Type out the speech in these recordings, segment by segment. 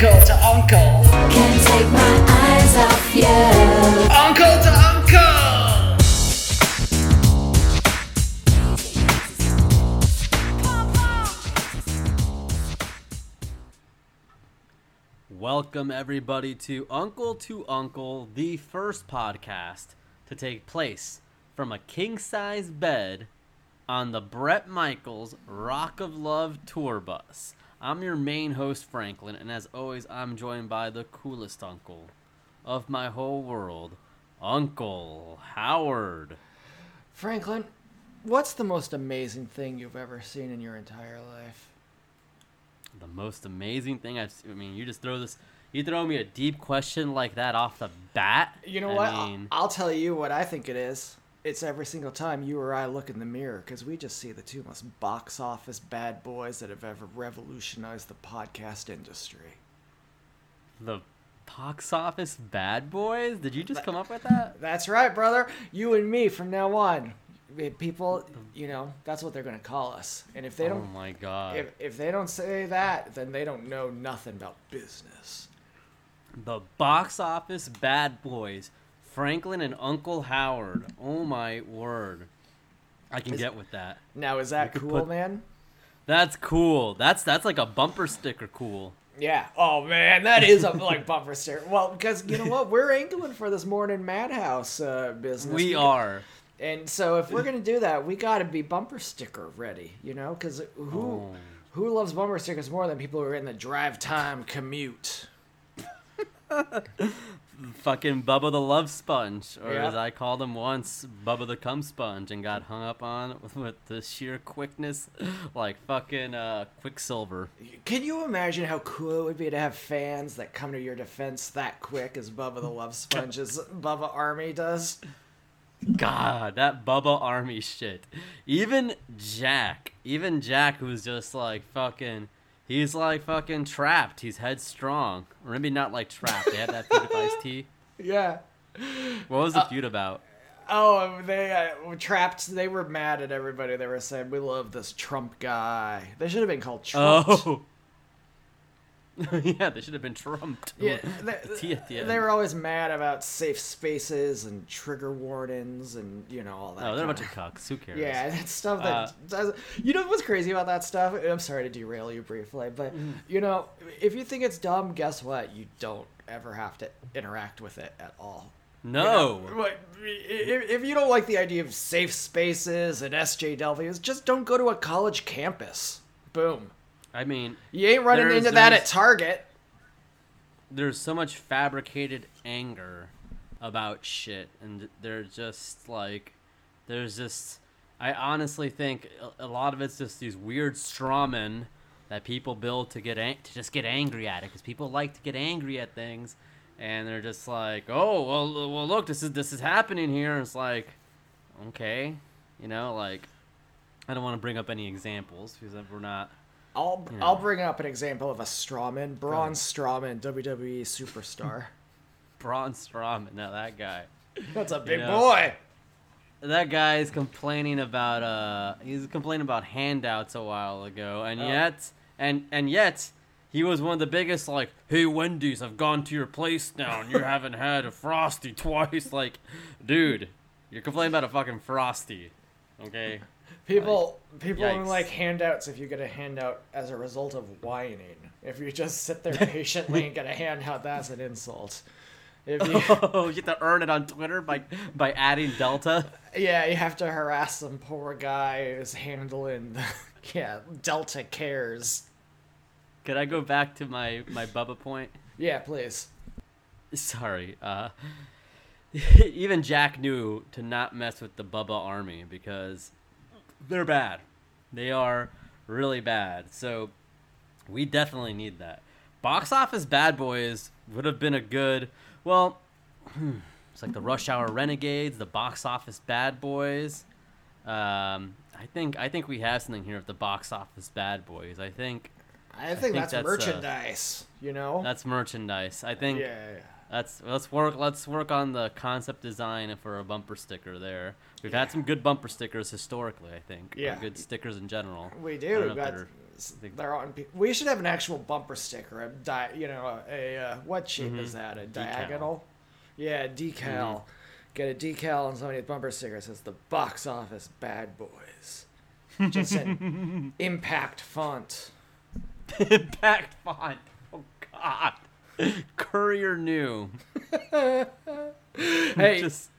Uncle to uncle. Can't take my eyes off you. Uncle to uncle. Welcome, everybody, to Uncle to Uncle, the first podcast to take place from a king size bed on the Bret Michaels Rock of Love tour bus. I'm your main host, Franklin, and as always, I'm joined by the coolest uncle of my whole world, Uncle Howard. Franklin, what's the most amazing thing you've ever seen in your entire life? The most amazing thing I've seen. I mean, you just throw this, you throw me a deep question like that off the bat. You know I what? Mean- I'll tell you what I think it is. It's every single time you or I look in the mirror because we just see the two most box office bad boys that have ever revolutionized the podcast industry. The box office bad boys? Did you just come up with that? That's right, brother. You and me from now on. People, you know, that's what they're going to call us. And if they don't oh my god. if, if they don't say that, then they don't know nothing about business. the box office bad boys. Franklin and Uncle Howard. Oh my word. I can Is- get with that. Now, is that cool, put- man? That's cool. That's that's like a bumper sticker cool. Yeah. Oh man, that is a like bumper sticker. Well, because you know what, we're angling for this morning madhouse uh, business. We are. and so if we're gonna do that, we got to be bumper sticker ready. You know, because who Oh. who loves bumper stickers more than people who are in the drive time commute? Fucking Bubba the Love Sponge, or Yeah. as I called him once, Bubba the Cum Sponge, and got hung up on with the sheer quickness, like fucking uh, Quicksilver. Can you imagine how cool it would be to have fans that come to your defense that quick as Bubba the Love Sponge's Bubba Army does? God, that Bubba Army shit. Even Jack, even Jack, who's just like fucking, he's like fucking trapped. He's headstrong, or maybe not like trapped. They had that feud with Ice T. Yeah. What was the feud about? Oh, they uh, were trapped. They were mad at everybody. They were saying, "We love this Trump guy." They should have been called Trump. Oh, yeah, they should have been trumped. Yeah, The T at the they, they were always mad about safe spaces and trigger warnings and you know all that. Oh, they're a bunch of cucks. Who cares? Yeah, that stuff that Uh, does. You know what's crazy about that stuff? I'm sorry to derail you briefly, but Mm-hmm. you know, if you think it's dumb, guess what? You don't ever have to interact with it at all. No. What- If if you don't like the idea of safe spaces and SJWs, just don't go to a college campus. Boom. I mean, You ain't running into that at Target. there's so much fabricated anger about shit and they're just like there's just i honestly think a, lot of it's just these weird strawmen that people build to get ang- to just get angry at it because people like to get angry at things and they're just like oh well well look this is this is happening here and it's like okay you know like i don't want to bring up any examples because we're not I'll Yeah. I'll bring up an example of a strawman, Braun Strowman, WWE superstar. Braun Strowman, now that guy. That's a big know, boy. that guy is complaining about uh he's complaining about handouts a while ago and Oh. yet and and yet he was one of the biggest like hey wendy's i've gone to your place now and you haven't had a frosty twice like dude you're complaining about a fucking frosty okay People people yikes. like handouts if you get a handout as a result of whining. If you just sit there patiently and get a handout, that's an insult. If you, oh you have to earn it on twitter by by adding delta yeah, you have to harass some poor guy who's handling the, yeah, Delta cares. could i go back to my my bubba point Yeah, please. sorry uh even jack knew to not mess with the bubba army because they're bad. They are really bad. So we definitely need that. Box office bad boys would have been a good well it's like the rush hour renegades the box office bad boys. Um i think i think we have something here with the box office bad boys. I think I think, think that's, that's, uh, merchandise, you know? that's merchandise. I think yeah, yeah. That's let's work. Let's work on the concept design for a bumper sticker. There, we've had some good bumper stickers historically. I think. Yeah. good stickers in general. We do. We've got they're- they're on. We should have an actual bumper sticker. A di- you know, a, uh, what shape is that? A diagonal? Yeah, a decal. Get a decal on somebody's bumper sticker that says the box office bad boys. Just in impact font. Impact font. Oh God. Courier new. Hey, Just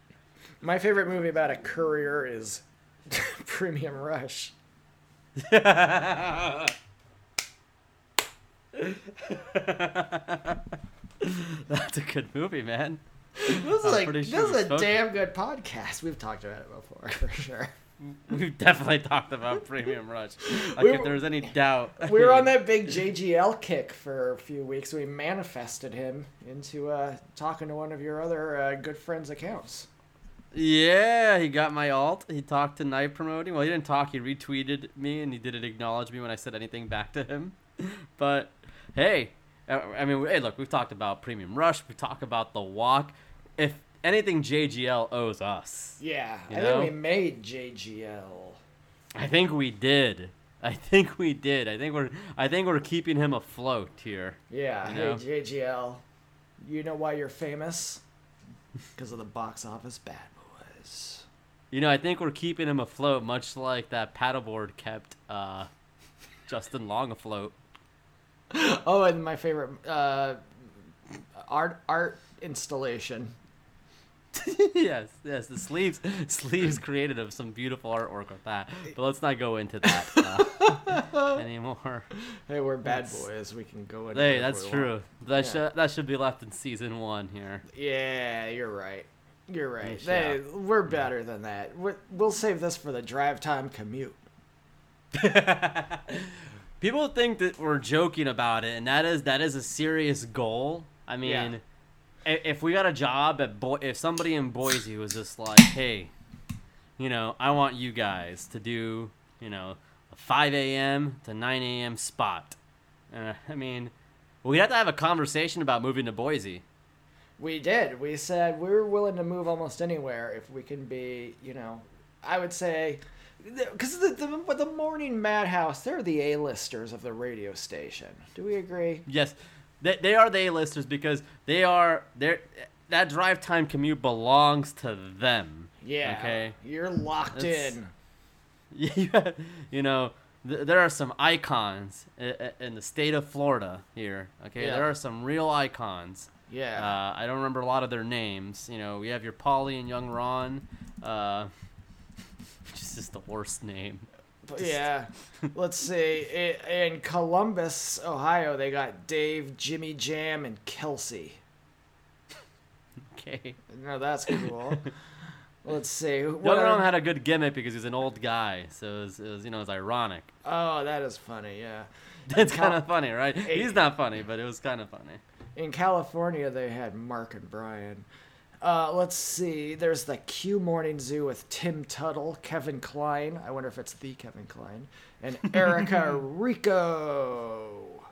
my favorite movie about a courier is Premium Rush. that's a good movie, man. This is, I'm like, this is a damn good podcast. We've talked about it before, for sure. We've definitely talked about Premium Rush. Like, We if were- there's any doubt, we were on that big JGL kick for a few weeks. We manifested him into uh, talking to one of your other uh, good friends' accounts. Yeah, he got my alt. He talked to night promoting. Well, he didn't talk. He retweeted me, and he didn't acknowledge me when I said anything back to him. But hey, uh, I mean, hey, look, we've talked about Premium Rush. We talk about the Walk. If anything, JGL owes us. Yeah, I know? think we made JGL. I think we did. I think we did. I think we're. I think we're keeping him afloat here. Yeah, You hey? JGL, you know why you're famous? Because of the box office bad boys. You know, I think we're keeping him afloat, much like that paddleboard kept uh, Justin Long afloat. Oh, and my favorite uh, art art installation. yes, yes. The sleeves sleeves created of some beautiful artwork with that. But let's not go into that uh, anymore. Hey, we're bad That's- boys. We can go in. Hey, that's true. want. That Yeah. should that should be left in season one here. Yeah, you're right. You're right. They, shot. we're better than that. We're, we'll save this for the drive time commute. People think that we're joking about it, and that is that is a serious goal. I mean, if we got a job at Bo- if somebody in Boise was just like, hey, you know, I want you guys to do, you know, a 5 a.m. to 9 a.m. spot. Uh, I mean, we'd have to have a conversation about moving to Boise. We did. We said we were willing to move almost anywhere if we can be, you know, I would say, because the, the the morning madhouse, they're the A-listers of the radio station. Do we agree? Yes, they, they are the A-listers because they are they that drive time commute belongs to them. Yeah. Okay. You're locked That's- in. Yeah, you know, th- there are some icons i- i- in the state of Florida here. Okay, Yeah. there are some real icons. Yeah. Uh, I don't remember a lot of their names. You know, we have your Polly and Young Ron, uh, which is just the worst name. Yeah. Let's see. In Columbus, Ohio, they got Dave, Jimmy Jam, and Kelsey. Okay, No, that's cool. Let's see. What had a good gimmick because he's an old guy, so it was, it was you know, it was ironic. Oh, that is funny. Yeah. It's Cal- kind of funny, right? He's not funny, but it was kind of funny. In California, they had Mark and Brian. Uh, let's see. There's the Q Morning Zoo with Tim Tuttle, Kevin Klein. I wonder if it's the Kevin Kline, and Erica Rico.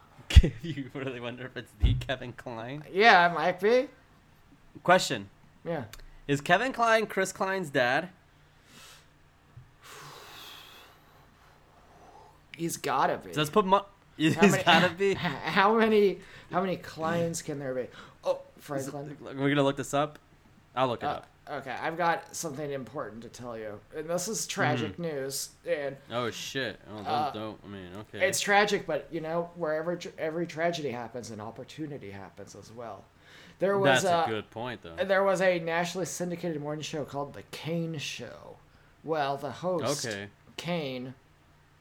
you really wonder if it's the Kevin Kline? Yeah, it might be. Question: Yeah. Is Kevin Kline Chris Klein's dad? He's gotta be. So let's put mo- He's How many- gotta be. How many? How many Kleins can there be? Oh, Franklin. We're gonna look this up. I'll look it Uh, up. okay, I've got something important to tell you, and this is tragic Mm-hmm. news. And Oh shit! Oh, don't, uh, don't. I mean, okay. It's tragic, but you know, wherever tr- every tragedy happens, an opportunity happens as well. There was That's a, a good point, though. there was a nationally syndicated morning show called The Kane Show. Well, the host Okay. Kane,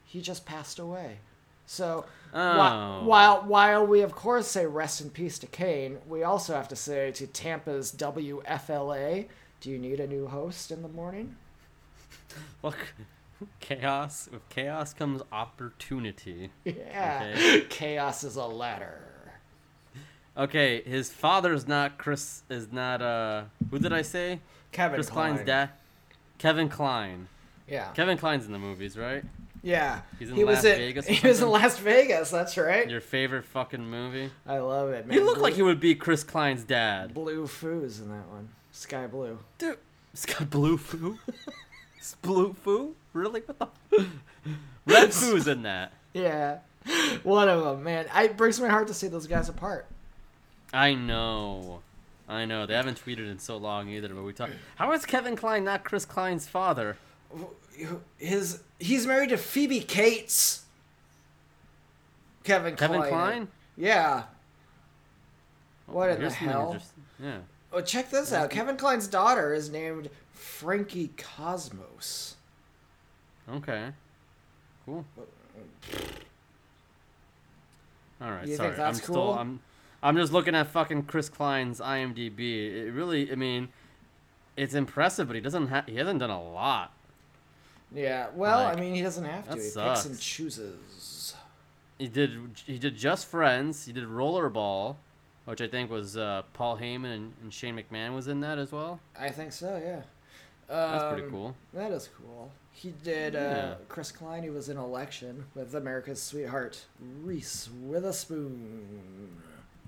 he just passed away. So Oh. while while we of course say rest in peace to Kane, we also have to say to Tampa's WFLA, do you need a new host in the morning? Look, chaos. With chaos comes opportunity. Yeah, Okay. chaos is a ladder. Okay, his father's not Chris. Is not uh. Who did I say? Kevin Chris Klein. Klein's dad. Kevin Kline. Yeah. Kevin Kline's in the movies, right? Yeah. He's in he Las was in, Vegas or He was in something? Las Vegas. That's right. Your favorite fucking movie? I love it. Man. He looked Blue, like he would be Chris Klein's dad. Blue Foos in that one. Sky blue. Dude, it's got blue foo. it's blue foo. Really? What the? Red foo's in that. Yeah. One of them, man. I, it breaks my heart to see those guys apart. I know. I know. They haven't tweeted in so long either, but we talk. How is Kevin Kline not Chris Klein's father? His he's married to Phoebe Cates. Kevin Kevin Kline. Klein? Yeah. Oh, what in the Here's hell? Yeah. Oh, check this out. Kevin Kline's daughter is named Frankie Cosmos. Okay. Cool. All right. You sorry. I'm still. I'm. I'm just looking at fucking Chris Klein's IMDb. It really. I mean, it's impressive, but he doesn't. Ha- he hasn't done a lot. Yeah. Well, Like, I mean, he doesn't have to. He picks and chooses. He did. He did Just Friends. He did Rollerball, which I think was uh, Paul Heyman and, and Shane McMahon was in that as well. I think so. Yeah. That's pretty Um, cool. That is cool. He did. Uh, Chris Klein. He was in Election with America's sweetheart Reese Witherspoon.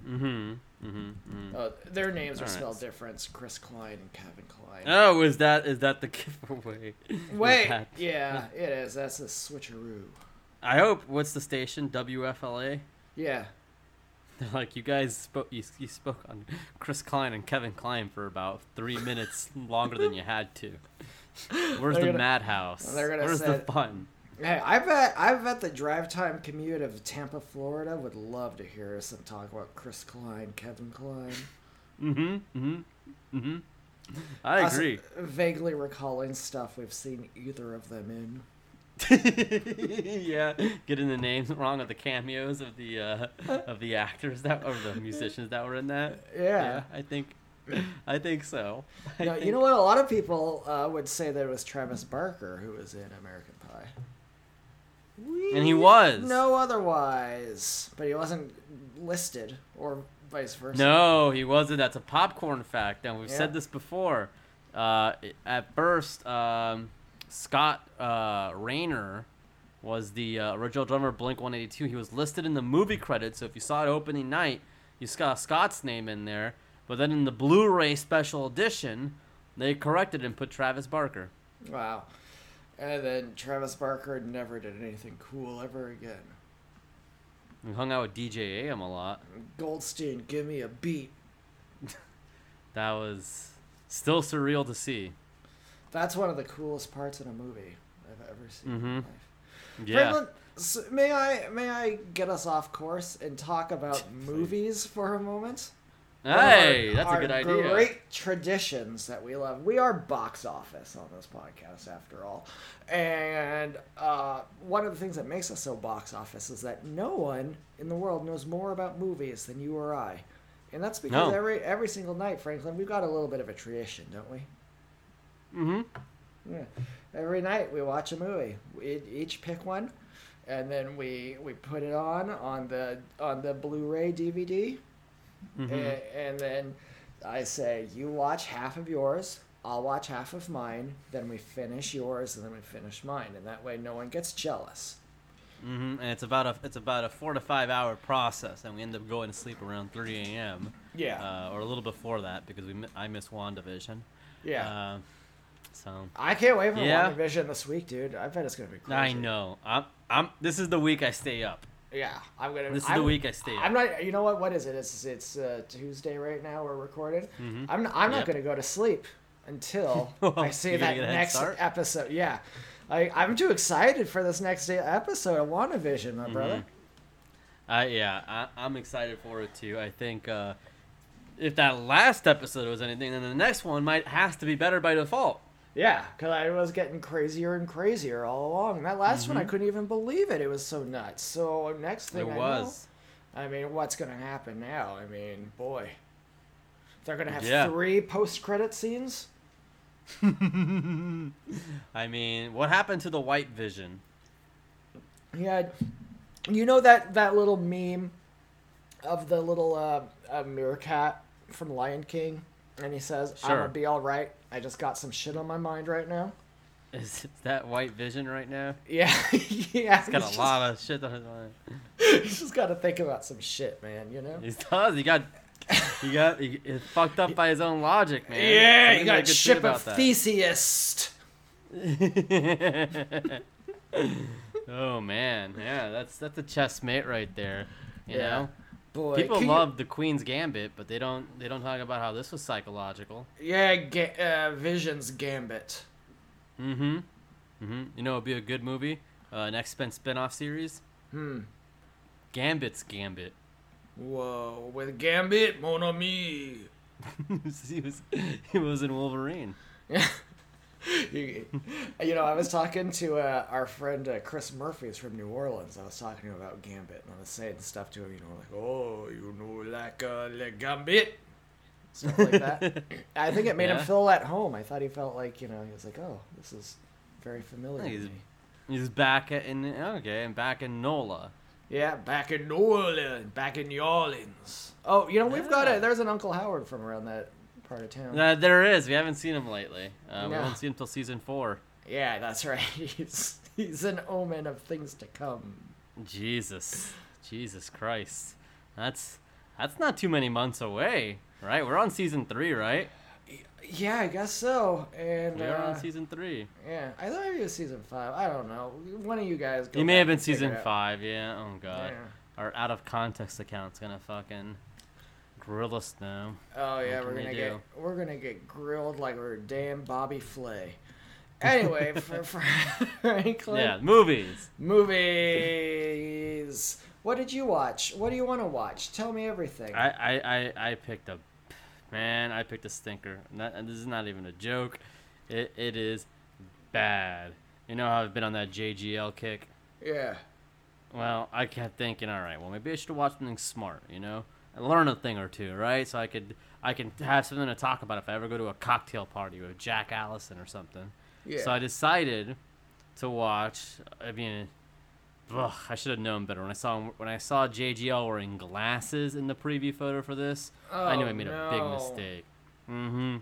Mm-hmm. Mm-hmm. mm Oh, their names are Alright. spelled different. Chris Klein and Kevin Kline. Oh, is that is that the giveaway? Wait, that- yeah, it is. That's a switcheroo. I hope. What's the station? WFLA. Yeah. They're like, you guys spoke. You, you spoke on Chris Klein and Kevin Kline for about three minutes longer than you had to. Where's They're the gonna- madhouse? Where's the fun? Hey, I bet I bet the drive time commute of Tampa, Florida would love to hear us talk about Chris Klein, Kevin Kline. Mm-hmm. Mm-hmm. Mm-hmm. I Us agree. vaguely recalling stuff we've seen either of them in. yeah, getting the names wrong of the cameos of the uh, of the actors that or the musicians that were in that. Yeah. I think, I think so. I Now, you know what? A lot of people uh, would say that it was Travis Barker who was in American Pie. And he was. No otherwise. But he wasn't listed, or vice versa. No, he wasn't. That's a popcorn fact, and we've Yeah. said this before. Uh, at first, um, Scott uh, Raynor was the uh, original drummer of Blink 182. He was listed in the movie credits, so if you saw it opening night, you saw Scott's name in there. But then in the Blu-ray special edition, they corrected and put Travis Barker. Wow. And then Travis Barker never did anything cool ever again. We hung out with DJ AM a lot. Goldstein, give me a beat. That was still surreal to see. That's one of the coolest parts in a movie I've ever seen in my Mhm. life. Yeah. Franklin, may I may I get us off course and talk about movies for a moment? Hey, our- that's a good idea. Great traditions that we love. We are box office on this podcast, after all. And uh, one of the things that makes us so box office is that no one in the world knows more about movies than you or I. And that's because No. every every single night, Franklin, we've got a little bit of a tradition, don't we? Mm-hmm. Yeah. Every night we watch a movie. We each pick one, and then we we put it on on the on the Blu-ray DVD, Mm-hmm. a- and, then I say you watch half of yours, I'll watch half of mine. Then we finish yours, and then we finish mine, and that way no one gets jealous. Mm-hmm. And it's about a it's about a four to five hour process, and we end up going to sleep around 3 a.m. Yeah. uh, or a little before that because we I miss Wandavision. yeah. Uh, so I can't wait for yeah. WandaVision this week, dude. I bet it's gonna be crazy. I know I'm I'm this is the week I stay up. Yeah, I'm gonna. This is I'm, the week I stay up. I'm not. You know what? What is it? It's it's uh, Tuesday right now. We're recording. Mhm. I'm I'm not gonna go to sleep until Well, I see that get a head next episode. Yeah, I I'm too excited for this next day- episode of WandaVision, my brother. Uh, yeah, I, I'm excited for it too. I think uh, if that last episode was anything, then the next one might has to be better by default. Yeah, because I was getting crazier and crazier all along. That last one, I couldn't even believe it. It was so nuts. So next thing Mm-hmm. It I was. know, I mean, what's gonna happen now? I mean, boy, they're gonna have Yeah. three post-credit scenes. I mean, what happened to the White Vision? Yeah, you know that that little meme of the little uh, uh, meerkat from Lion King, and he says, "I'm Sure. gonna be all right. I just got some shit on my mind right now." Is that White Vision right now? Yeah, yeah. He's got a lot of shit on his mind. He's just got to think about some shit, man. You know. He does. He got, he got, he, he's fucked up by his own logic, man. Yeah, Something you got say ship about of that. Theseus. Oh man, yeah, that's that's a chess mate right there. You Yeah. know, Boy, people can you- love the Queen's Gambit, but they don't they don't talk about how this was psychological. yeah, ga- uh, Vision's Gambit. Mm-hmm. Mm-hmm. You know, it'd be a good movie. Uh, next spin spin-off series. Hmm. Gambit's Gambit. Whoa, with Gambit, mon ami. he was he was in Wolverine. you, you know, I was talking to uh, our friend uh, Chris Murphy, is from New Orleans. I was talking to him about Gambit, and I was saying stuff to him, you know, like, oh, you know, like uh, Le Gambit, stuff like that. I think it made him feel at home. I thought he felt like, you know, he was like, oh, this is very familiar to He's- me. He's back in okay, and back in NOLA. Yeah, back in New Orleans, back in New Orleans. Oh, you know, we've got Yeah. a, there's an Uncle Howard from around that part of town. Uh, there is. We haven't seen him lately. Uh, We No. haven't seen him till season four. Yeah, that's right. He's, he's an omen of things to come. Jesus, Jesus Christ, that's that's not too many months away, right? We're on season three, right? Yeah, I guess so. And We are uh, on season three. yeah, I thought maybe it was season five. I don't know. One of you guys. Go It may have been season five. Yeah. Oh god. Yeah. Our out of context account's gonna fucking grill us now. Oh yeah, we're gonna get we're gonna get grilled like we're damn Bobby Flay. Anyway, for, for Franklin, Yeah, movies. movies. What did you watch? What do you want to watch? Tell me everything. I, I, I, I picked a man. I picked a stinker. Not, and this is not even a joke. It, it is bad. You know how I've been on that JGL kick. yeah. Well, I kept thinking, all right, well maybe I should watch something smart. You know, learn a thing or two, right? So I could I can have something to talk about if I ever go to a cocktail party with Jack Allison or something. Yeah. So I decided to watch. I mean, ugh, I should have known better when I saw him, when I saw JGL wearing glasses in the preview photo for this. I knew I Oh, made a big mistake. Mm-hmm.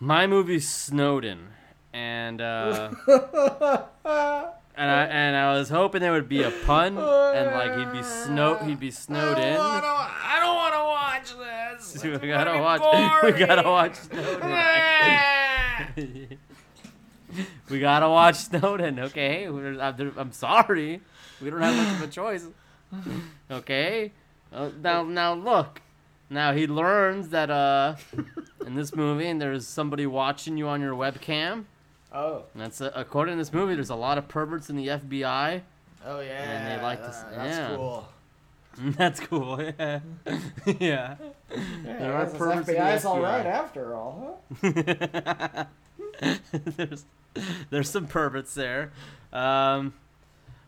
My movie's Snowden, and uh, and I and I was hoping there would be a pun, and like he'd be snow he'd be snowed in. I don't want to watch this. we gotta watch. We gotta watch Snowden. we gotta watch Snowden. Okay, I'm sorry. We don't have much of a choice. Okay. Uh, now now look. Now he learns that uh, in this movie, and there's somebody watching you on your webcam. Oh. And that's uh, according to this movie. There's a lot of perverts in the FBI. Oh yeah. And they like to uh, That's yeah. cool. That's cool. Yeah. yeah. Yeah, There are I guess this perverts in the FBI's all FBI. right after all, huh? there's there's some perverts there. Um,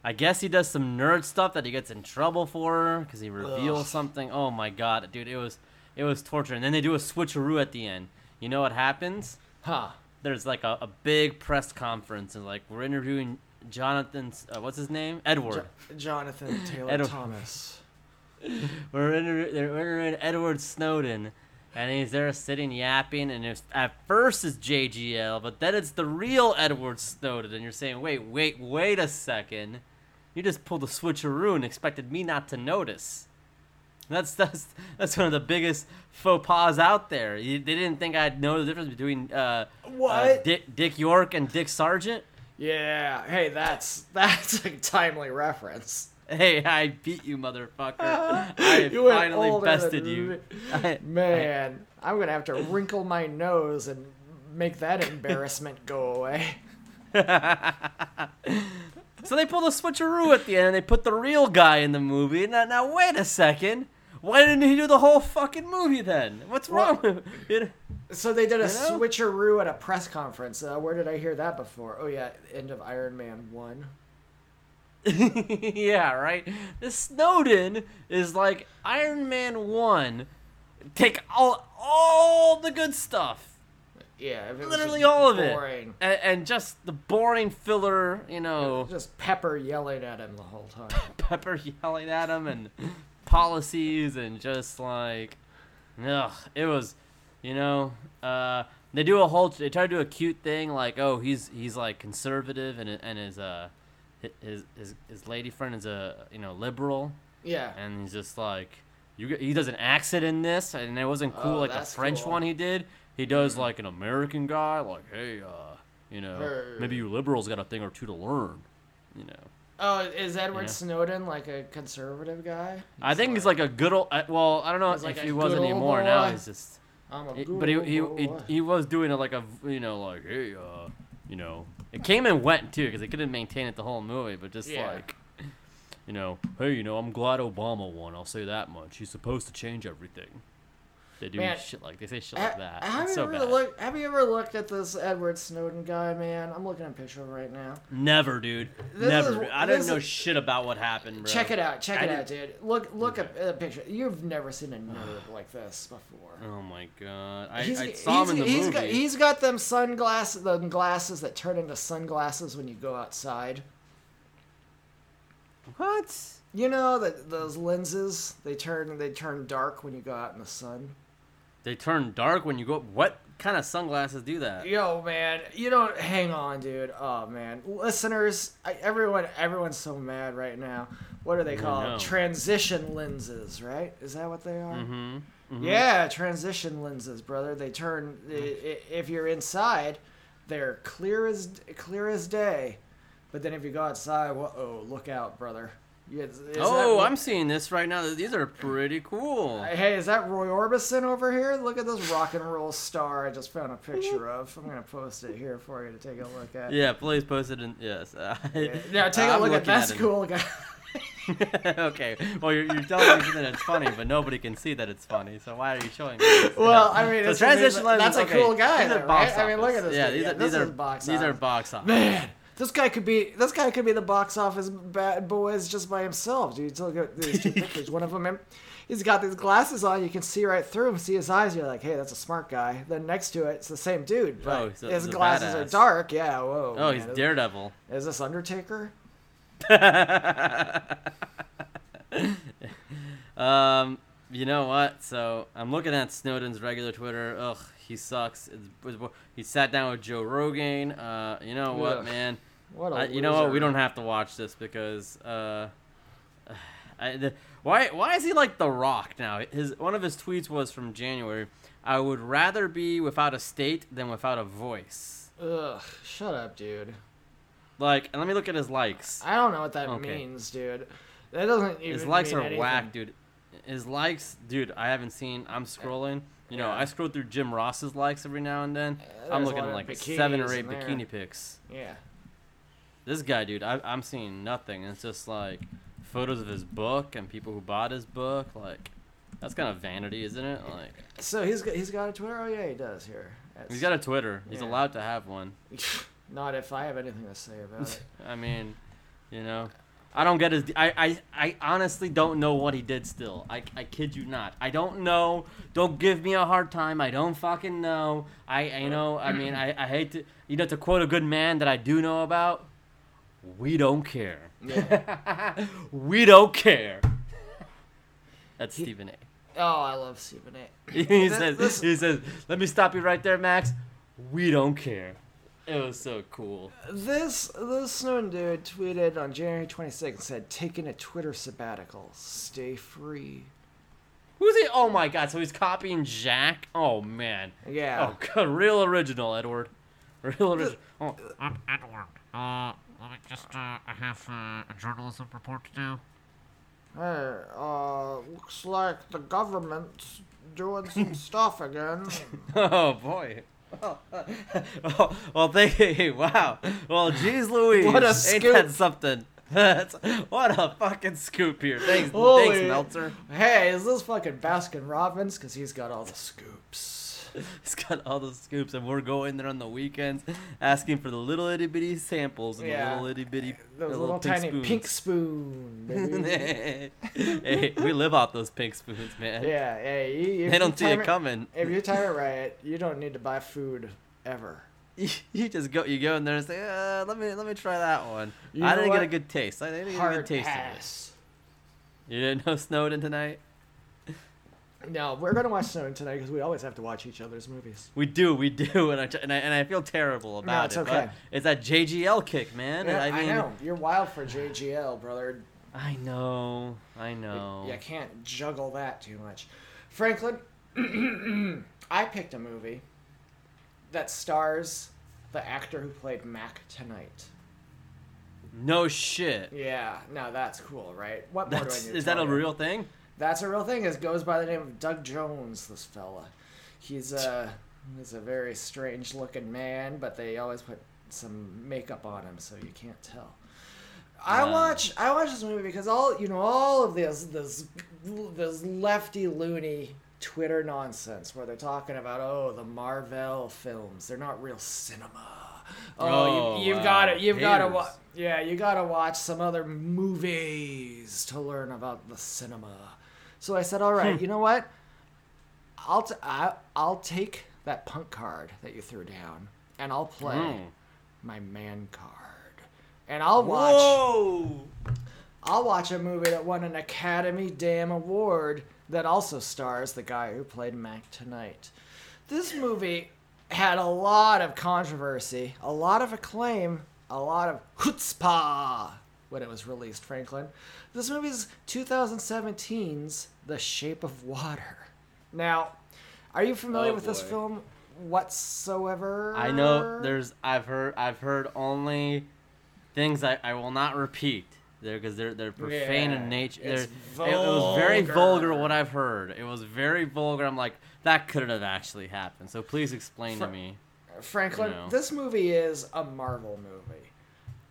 I guess he does some nerd stuff that he gets in trouble for because he reveals Ugh. something. Oh my god, dude, it was it was torture. And then they do a switcheroo at the end. You know what happens? Huh. There's like a, a big press conference and like we're interviewing Jonathan. uh, what's his name? Edward. Jo- Jonathan Taylor Edward. Thomas. we're inter- they're interviewing Edward Snowden, and he's there sitting yapping, and it's, at first it's JGL, but then it's the real Edward Snowden, and you're saying, wait, wait, wait a second, you just pulled a switcheroo and expected me not to notice. That's that's that's one of the biggest faux pas out there. You, they didn't think I'd know the difference between uh, uh, What? Dick, Dick York and Dick Sargent. Yeah. Hey, that's that's a timely reference. Hey, I beat you, motherfucker! I You finally bested you. I- Man, I'm gonna have to wrinkle my nose and make that embarrassment go away. So they pulled a switcheroo at the end and they put the real guy in the movie. Now, now wait a second. Why didn't he do the whole fucking movie then? What's wrong with it? So they did a You know? switcheroo at a press conference. Uh, where did I hear that before? Oh yeah, end of Iron Man one. yeah, right? This Snowden is like Iron Man 1. Take all, all the good stuff. Yeah, it Literally all of it. boring. And, and just the boring filler, you know, Just Pepper yelling at him the whole time. Pepper yelling at him and policies and just like, ugh, it was, you know, uh, they do a whole, they try to do a cute thing like, oh, he's he's like conservative and and his uh, his his his lady friend is a you know liberal Yeah. and he's just like, you get- he does an accent in this and it wasn't cool Oh, like the French cool. one he did. He does like an American guy, like, hey, uh, you know, Hey. maybe you liberals got a thing or two to learn, you know. Oh, is Edward Yeah. Snowden like a conservative guy? I think he's like a good old. uh, Well, I don't know He's like if he was anymore. Now boy. he's just. I'm a It- good but he, he, he he was doing it like a you know like hey uh you know it came and went too because they couldn't maintain it the whole movie but just Yeah. like you know hey you know I'm glad Obama won I'll say that much he's supposed to change everything they do Man, shit like they say shit like that Have it's you so ever bad look? Have you ever looked at this Edward Snowden guy, man? I'm looking at a picture of him right now. never dude This never is- I didn't know is- shit about what happened bro. Check it out. Check I it didn't- out, dude. Look, look at a picture. You've never seen a nerd like this before. oh my god I, He's, I saw him in the he's movie Got, he's got them sunglasses, the glasses that turn into sunglasses when you go outside. what You know that those lenses they turn they turn dark when you go out in the sun. They turn dark when you go up what kind of sunglasses do that Yo, man, you don't hang on, dude. Oh man, listeners, I, everyone, everyone's so mad right now. What are they called? Transition lenses, right? Is that what they are? mm-hmm. Yeah, transition lenses, brother. They turn i- if you're inside, they're clear as clear as day. But then if you go outside, whoa, look out, brother. Is- is Oh, that- I'm seeing this right now. These are pretty cool. Hey, is that Roy Orbison over here? Look at this rock and roll star I just found a picture of. I'm gonna post it here for you to take a look at. Yeah, please post it in. Yes. Now take a I'm look at that's it. cool guy. okay. Well, you're, you're telling me that it's funny, but nobody can see that it's funny. So why are you showing me? This? Well, I mean, So it's transition that's lenses, a okay, cool guy, These are box right? I mean, look at this Yeah, these Yeah, are this these are box these are box office. Man, this guy could be this guy could be the box office bad boys just by himself, dude. Look at these two pictures. One of them, he's got these glasses on. You can see right through him, see his eyes. You're like, hey, that's a smart guy. Then next to it, it's the same dude, but Oh, he's a- his he's glasses are dark. Yeah, whoa. Oh, he's. Is- Daredevil. Is this Undertaker? Um, you know what? So I'm looking at Snowden's regular Twitter. Ugh, he sucks. It's, he sat down with Joe Rogan. Uh, you know what, Ugh. man? What I, you know what? We don't have to watch this because uh, I, the, why why is he like The Rock now? His one of his tweets was from January. I would rather be without a state than without a voice. Ugh, shut up, dude. Like, and let me look at his likes. I don't know what that Okay. means, dude. That doesn't even. His likes are anything. whack, dude. His likes, dude. I haven't seen. I'm scrolling. You know, Yeah. I scroll through Jim Ross's likes every now and then. Uh, there's I'm looking at like seven or eight bikini pics. Yeah. This guy, dude, I, I'm seeing nothing. It's just like photos of his book and people who bought his book. Like, that's kind of vanity, isn't it? Like, So he's got, he's got a Twitter. Oh yeah, he does here. That's- he's got a Twitter. He's allowed to have one. Not if I have anything to say about it. I mean, you know, I don't get his. I, I, I honestly don't know what he did. Still, I, I kid you not. I don't know. Don't give me a hard time. I don't fucking know. I, I you know. I mean, I, I hate to. You know, to quote a good man that I do know about. We don't care. we don't care. That's Stephen A. Oh, I love Stephen A. he says. this- He says. Let me stop you right there, Max. We don't care. It was so cool. This this Snowden dude tweeted on January 26th and said, "Taking a Twitter sabbatical. Stay free." Who's he? Oh my god! So he's copying Jack. Oh man. Yeah. Oh god, real original, Edward. Real original. Oh, I'm Edward. Uh, let me just, uh, I have uh, a journalism report to do. Hey, uh, looks like the government's doing some stuff again. oh boy. Oh, well, thank you. Wow. Well, geez, Louise. What a Ain't scoop. that something? That's, what a fucking scoop here. Thanks, Holy- thanks, Meltzer. hey, is this fucking Baskin Robbins? Because he's got all the scoops. He's got all the scoops, and we're going there on the weekends, asking for the little itty bitty samples and Yeah. the little itty bitty, Those little, pink tiny spoons. pink spoon, baby. hey, we live off those pink spoons, man. yeah, hey, You, They don't see it coming. If you time it right, you don't need to buy food ever. You, just go, you go in there and say, uh, "Let me, let me try that one." You I didn't get a good taste. I didn't get a good taste pass. of it. You didn't know Snowden tonight? No, we're gonna watch Snowden tonight because we always have to watch each other's movies. We do, we do, and I, and I, and I feel terrible about it's it. okay. But it's that JGL kick, man. Yeah, I mean, know you're wild for JGL, brother. I know, I know. You, can't juggle that too much. Franklin, I picked a movie that stars the actor who played Mac tonight. No shit. Yeah, now that's cool, right? What more That's do I need to is that tell a you? real thing? That's a real thing. It goes by the name of Doug Jones. This fella, he's a he's a very strange looking man, but they always put some makeup on him, so you can't tell. I Ah. watch I watch this movie because all you know all of this this this lefty loony Twitter nonsense where they're talking about oh the Marvel films they're not real cinema. Oh, Oh, you, you've wow. got to you've got to watch yeah you got to watch some other movies to learn about the cinema. So I said, all right, you know what? I'll t- I, I'll take that punk card that you threw down, and I'll play Mm. my man card, and I'll watch. Whoa! I'll watch a movie that won an Academy Damn Award that also stars the guy who played Mac tonight. This movie had a lot of controversy, a lot of acclaim, a lot of chutzpah when it was released, Franklin. This movie is 2017's The Shape of Water. Now, are you familiar Oh, with this film whatsoever? I know there's I've heard I've heard only things I, I will not repeat there because they're they're profane Yeah, in nature. It, it was very vulgar vulgar. what I've heard. It was very vulgar. I'm like that couldn't have actually happened. So please explain to me. Franklin, you know. this movie is a Marvel movie.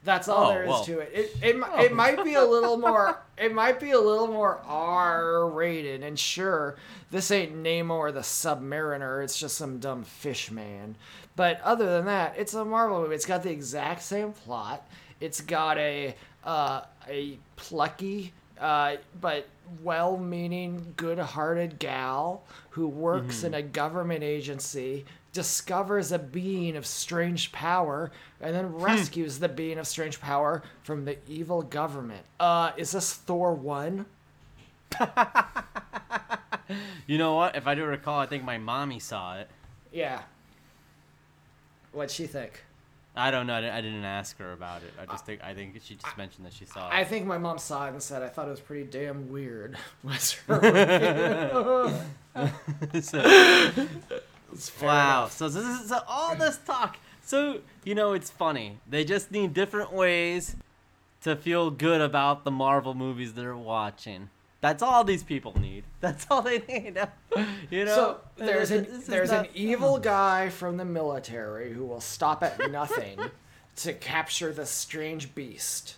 That's all Oh, there is well. to it. It it, mi- it might be a little more it might be a little more R rated. And sure, this ain't Namor the Submariner. It's just some dumb fish man. But other than that, it's a Marvel movie. It's got the exact same plot. It's got a uh, a plucky uh, but well-meaning, good-hearted gal who works in a government agency, discovers a being of strange power, and then rescues the being of strange power from the evil government. Uh, is this Thor one? You know what? If I do recall, I think my mommy saw it. Yeah. What'd she think? I don't know. I didn't, ask her about it. I just think I think she just mentioned that she saw it. I think my mom saw it and said I thought it was pretty damn weird. Was her So- wow. So this is so all this talk. So you know it's funny. They just need different ways to feel good about the Marvel movies they're watching. That's all these people need. That's all they need. You know. So there's an there's an evil guy from the military who will stop at nothing to capture the strange beast.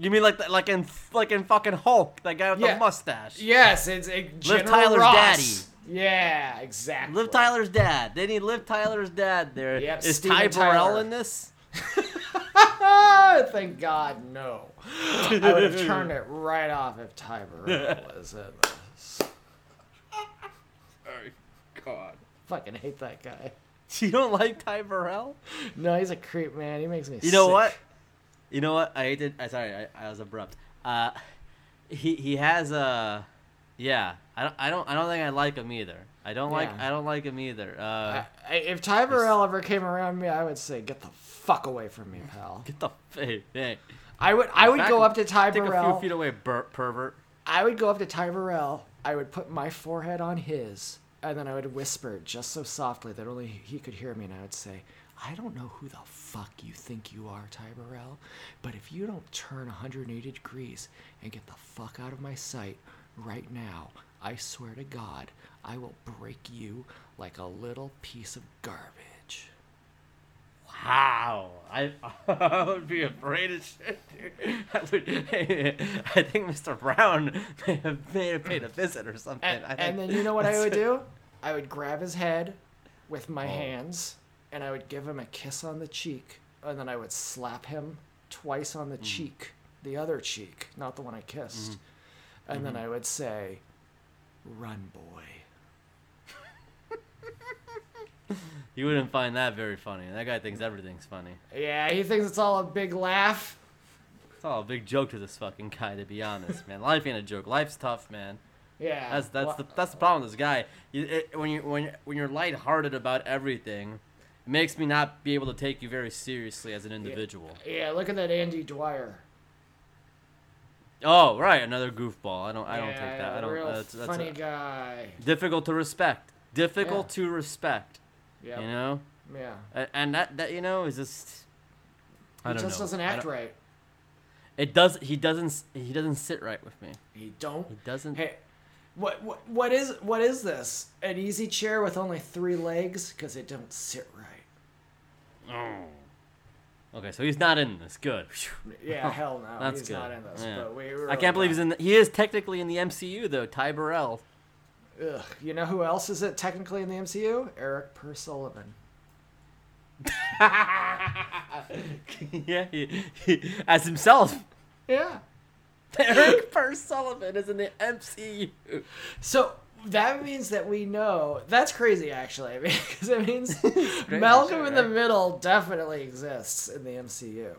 You mean like the, like in like in fucking Hulk, that guy with Yeah. the mustache? Yes, it's a General Tyler's Ross. daddy. Yeah, exactly. Liv Tyler's dad. They need Liv Tyler's dad there. Yep, Is Steven Ty Burrell Tyler. in this? Thank God, no. I would have turned it right off if Ty Burrell was in this. Sorry, God. Fucking hate that guy. You don't like Ty Burrell? No, he's a creep, man. He makes me. You know sick. what? You know what? I hate it. I sorry, I, I was abrupt. Uh, he he has a, yeah. I don't I don't I don't think I like him either. I don't like Yeah. I don't like him either. Uh, I, I, if Ty Burrell ever came around me, I would say, "Get the fuck away from me, pal." get the hey, hey. I would I would go up to Ty Take a few feet away, per- pervert. I would go up to Ty Burrell. I would put my forehead on his, and then I would whisper just so softly that only he could hear me, and I would say, I don't know who the fuck you think you are, Ty Burrell, but if you don't turn 180 degrees and get the fuck out of my sight right now, I swear to God, I will break you like a little piece of garbage. Wow, I, I would be afraid of shit. Dude. I would. I think Mr. Brown may have, may have paid a visit or something. And, and then you know what I would do? I would grab his head with my Oh. hands and I would give him a kiss on the cheek and then I would slap him twice on the Mm. cheek, the other cheek, not the one I kissed. Mm-hmm. And then mm-hmm. I would say, "Run, boy." You wouldn't find that very funny. That guy thinks everything's funny. Yeah, he thinks it's all a big laugh. It's all a big joke to this fucking guy, to be honest, man. Life ain't a joke. Life's tough, man. Yeah. That's that's wha- the that's the problem with this guy. You, it, when you when when you're lighthearted about everything, it makes me not be able to take you very seriously as an individual. Yeah, look at that Andy Dwyer. Oh, right, another goofball. I don't I don't yeah, take that. I don't. Real That's, that's funny a- guy. difficult to respect. Difficult to respect. Yeah. You know, Yeah. And that that you know is just. I He just know. doesn't act right. It does. He doesn't. He doesn't sit right with me. He don't. He doesn't. Hey, what what what is what is this? An easy chair with only three legs? Because it don't sit right. Oh. Okay, so he's not in this. Good. Yeah, hell no, That's he's good. not in this. Yeah. But we were I can't believe he's in. The, he is technically in the MCU though. Ty Burrell. Ugh, you know who else is it technically in the MCU? Erik Per Sullivan. yeah, he, he, as himself. Yeah. Erik Per Sullivan is in the MCU. So that means that we know that's crazy actually because it means Malcolm shit, in the? Middle definitely exists in the MCU.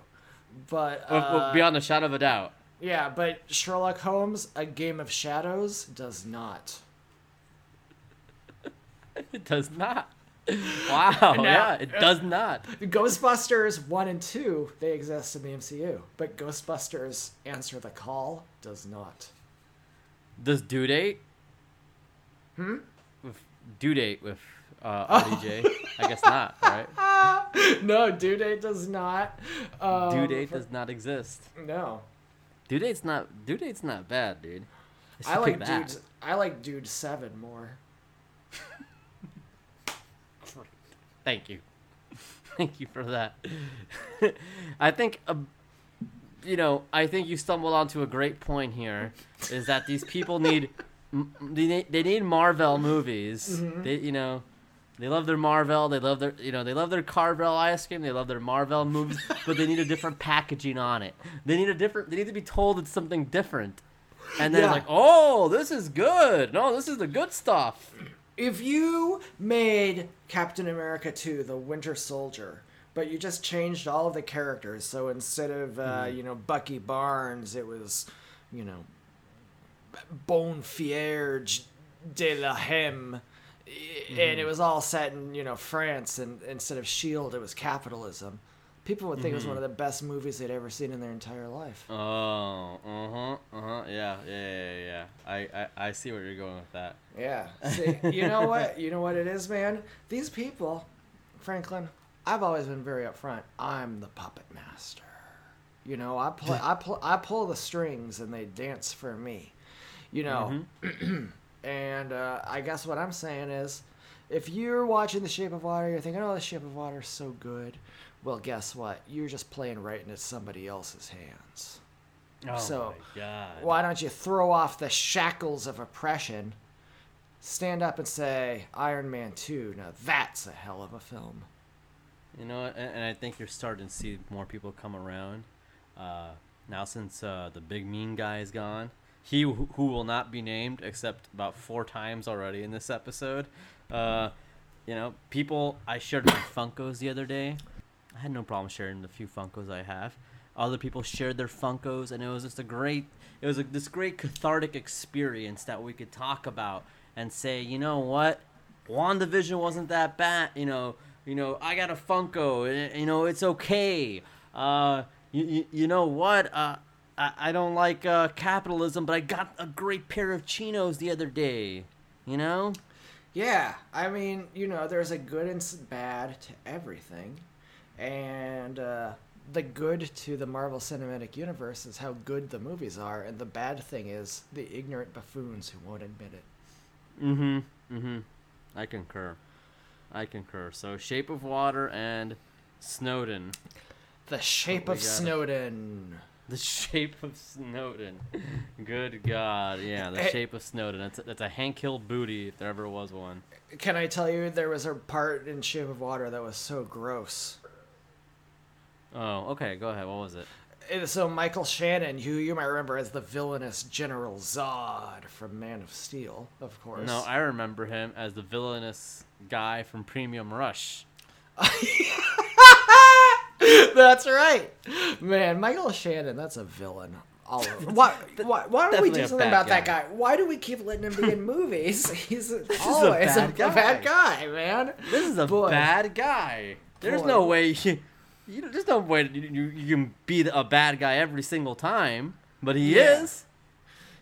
But Well, well, uh, beyond a shadow of a doubt. yeah, but Sherlock Holmes: A Game of Shadows does not. It does not. Wow. Now- yeah, it does not. Ghostbusters 1 and 2, they exist in the MCU, but Ghostbusters Answer the Call does not. Does due date? Hmm? With due date with uh, RDJ? I guess not, right? no, due date does not. Um, Due date does not exist. No. Due date's not. Due date's not bad, dude. I like dude I like dude 7 more. Thank you. Thank you for that. I think, uh, you know, I think you stumbled onto a great point here. Is that these people need, they need, they need Marvel movies. Mm-hmm. They, you know, they love their Marvel. They love their, you know, they love their Carvel ice cream. They love their Marvel movies, but they need a different packaging on it. They need a different. They need to be told it's something different. And then Yeah. like, oh, this is good. No, this is the good stuff. If you made Captain America 2 the Winter Soldier, but you just changed all of the characters, so instead of, uh, you know, Bucky Barnes, it was, you know, Bonfierge de la Hem, and it was all set in, you know, France, and instead of S.H.I.E.L.D., it was capitalism. People would think it was one of the best movies they'd ever seen in their entire life. Oh, uh huh, uh huh, yeah, yeah, yeah, yeah. I, I, I see where you're going with that. Yeah. See, you know what? You know what it is, man? These people, Franklin, I've always been very upfront. I'm the puppet master. You know, I play, I pull, I pull the strings, and they dance for me. You know, and uh, I guess what I'm saying is, if you're watching The Shape of Water, you're thinking, "Oh, The Shape of Water is so good." Well, guess what? You're just playing right into somebody else's hands. Oh So, my god. Why don't you throw off the shackles of oppression? Stand up and say, Iron Man 2. Now that's a hell of a film. You know, and, and I think you're starting to see more people come around. Uh, now, since uh, the big mean guy is gone, he who will not be named except about four times already in this episode. Uh, you know, people. I shared my Funkos the other day. I had no problem sharing the few Funkos I have. Other people shared their Funkos, and it was just a great. It was a, this great cathartic experience that we could talk about and say, you know what, WandaVision wasn't that bad. You know, you know, I got a Funko. You know, it's okay. Uh, you, you, you know what? Uh, I, I don't like uh, capitalism, but I got a great pair of chinos the other day. You know? Yeah, I mean, you know, there's a good and bad to everything. And uh, the good to the Marvel Cinematic Universe is how good the movies are, and the bad thing is the ignorant buffoons who won't admit it. Mm-hmm. Mm-hmm. I concur. I concur. So, Shape of Water and Snowden. The Shape of Snowden. The Shape of Snowden. Good God. Yeah, The Hey. Shape of Snowden. That's a, that's a Hank Hill booty if there ever was one. Can I tell you, there was a part in Shape of Water that was so gross. Oh, okay. Go ahead. What was it? So Michael Shannon, who you might remember as the villainous General Zod from Man of Steel, of course. No, I remember him as the villainous guy from Premium Rush. that's right, man. Michael Shannon, that's a villain. All over. Why? Why? Why don't we do something bad about that guy. guy? Why do we keep letting him be in movies? He's a always a bad bad, guy. guy, man. This is a Boy. bad guy. There's Boy. no way you, you there's no way you, you, you can be a bad guy every single time, but he Yeah. is.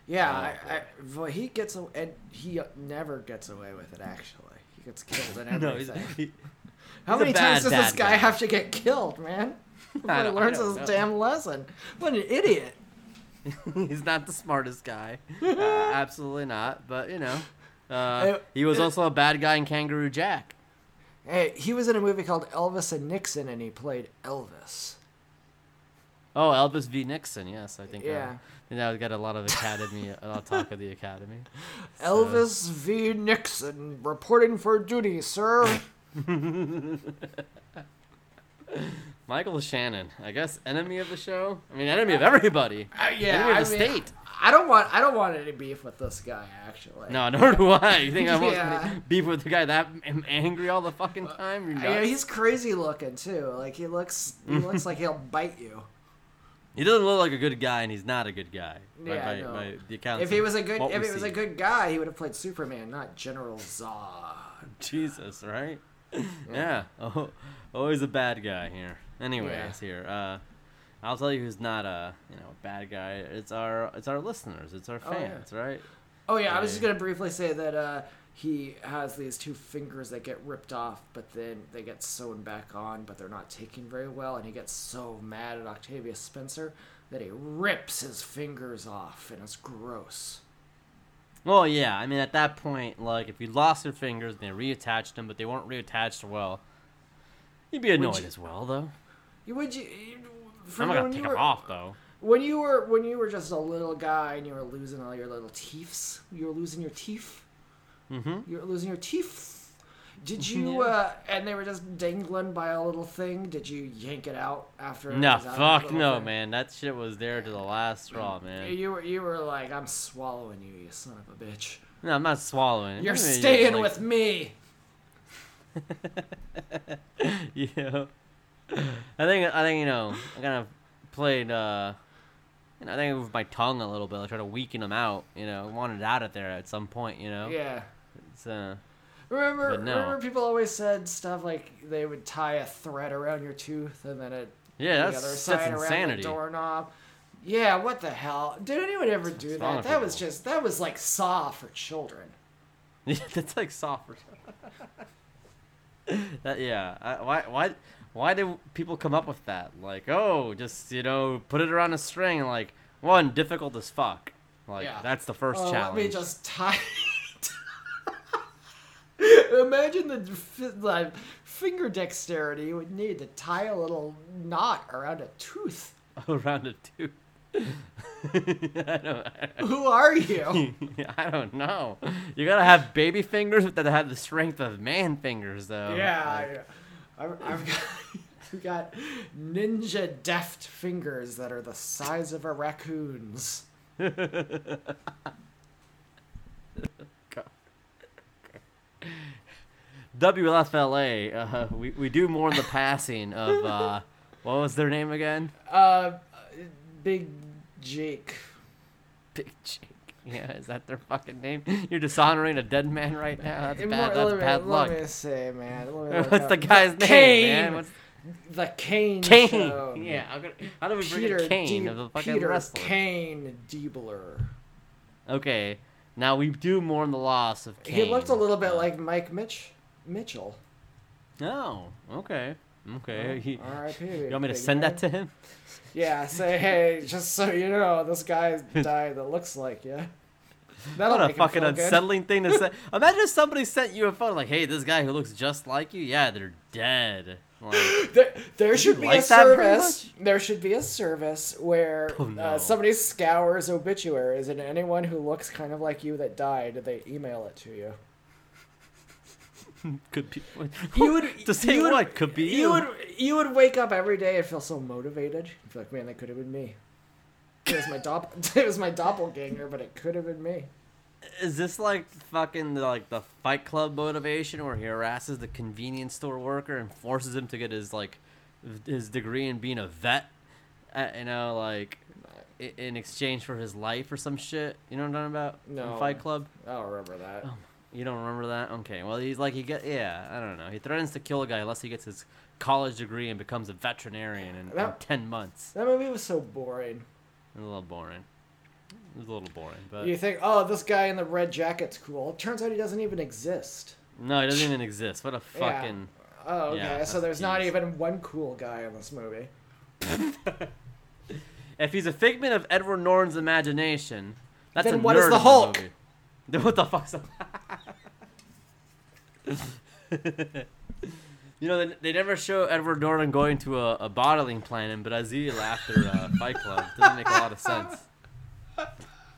Yeah, Oh, I, I, he gets a- and he never gets away with it. Actually, he gets killed in No, he's, everything. he, How many times does this guy guy. have to get killed, man? Before he learns his know. damn lesson. What an idiot. He's not the smartest guy. Uh, absolutely not. But you know, uh, Uh, he was uh, also a bad guy in Kangaroo Jack. Hey, he was in a movie called Elvis and Nixon, and he played Elvis. Oh, Elvis v. Nixon. Yes, I think. Uh, Yeah. you know, got a lot of Academy, a lot of talk of the Academy. Elvis v. Nixon, reporting for duty, sir. Michael Shannon, I guess, enemy of the show. I mean, enemy of everybody. Uh, yeah, enemy of I mean, state. I don't want. I don't want any beef with this guy. Actually. No, nor do I. You think I want Yeah. beef with the guy that am- angry all the fucking time? You're Yeah, he's crazy looking too. Like he looks. He looks like he'll bite you. He doesn't look like a good guy, and he's not a good guy. by- Yeah, by, no. by the accounts If he was a good, if we he was a good guy, he would have played Superman, not General Zod. Jesus, right? Yeah. Oh, always a bad guy here. Anyways, Yeah. here. Uh, I'll tell you who's not a you know bad guy. It's our it's our listeners. It's our Oh, yeah. fans, right? Oh yeah, I was just gonna briefly say that uh, he has these two fingers that get ripped off, but then they get sewn back on, but they're not taking very well, and he gets so mad at Octavia Spencer that he rips his fingers off, and it's gross. Well, yeah. I mean, at that point, like if you lost your fingers and they reattached them, but they weren't reattached well, you'd be annoyed you- as well, though. You would you? I'm not gonna take you them were, off though. When you were when you were just a little guy and you were losing all your little teeths, you were losing your teeth. Mm-hmm. You were losing your teeth. Did you? Yeah. uh And they were just dangling by a little thing. Did you yank it out after? it No, out fuck no, thing? man. That shit was there to the last straw, man. You were you were like, I'm swallowing you, you son of a bitch. No, I'm not swallowing. it. You're I mean, staying like- with me. yeah. I think I think you know I kind of played uh you know, I think with my tongue a little bit, I try to weaken them out, you know, wanted out of there at some point, you know. Yeah. It's, uh, Remember, no. remember people always said stuff like they would tie a thread around your tooth and then it yeah, the that's other side around insanity. the doorknob. Yeah, what the hell? Did anyone ever do wrong that? That was just that was like Saw for children. Yeah, that's like soft. that yeah. I, why why why do people come up with that? Like, oh, just you know, put it around a string. Like, one difficult as fuck. Like Yeah. that's the first Oh, challenge. let me just tie. Imagine the, the finger dexterity you would need to tie a little knot around a tooth. around a tooth. I don't. Who are you? I don't know. You gotta have baby fingers that have the strength of man fingers, though. yeah, Like, I, I've, I've got, I've got ninja deft fingers that are the size of a raccoon's. WFLA. Uh, we we do mourn the passing of uh, what was their name again? Uh, Big Jake. Big Jake. Yeah, is that their fucking name? You're dishonoring a dead man right now. That's bad. me- That's let me- bad luck. Let me say, man. Me What's up- the guy's name, Kane. man? What's The Kane. Kane? Show. Yeah. I'm gonna, how do we Peter forget Kane D- of the fucking Peter wrestler? Kane Diebler. Okay. Now we do mourn the loss of Kane. He looked a little bit like Mike Mitch Mitchell. Oh. Okay. Okay. Oh, he- R.I.P. you want me to send that to him? Yeah, say hey, just so you know, this guy died that looks like you. That'll What a fucking feel good. unsettling thing to say. Imagine if somebody sent you a photo like, "Hey, this guy who looks just like you, yeah, they're dead." There, there should be like a service. There should be a service where Oh, no. uh, somebody scours obituaries, and anyone who looks kind of like you that died, they email it to you. could be. You would to say you would- what could be you. You would you would wake up every day and feel so motivated. You'd feel like, man, that could have been me. It was my dopp- it was my doppelganger, but it could have been me. Is this like fucking like the Fight Club motivation, where he harasses the convenience store worker and forces him to get his like his degree in being a vet? Uh, you know, like in exchange for his life or some shit. You know what I'm talking about? In No. Fight Club. I don't remember that. Oh. You don't remember that? Okay. Well, he's like he get yeah. I don't know. He threatens to kill a guy unless he gets his college degree and becomes a veterinarian in, in ten months. That movie was so boring. A little boring. It was a little boring, but You think, oh, this guy in the red jacket's cool. It turns out he doesn't even exist. no, it doesn't even exist. What a Yeah. fucking Oh, okay. Yeah, so that's there's not even one cool guy in this movie. If he's a figment of Edward Norton's imagination, that's Then a what is nerd the in Hulk? movie. Then what the fuck's a... You know, they, they never show Edward Norton going to a, a bottling plant in Brazil after uh, Fight Club. Doesn't make a lot of sense.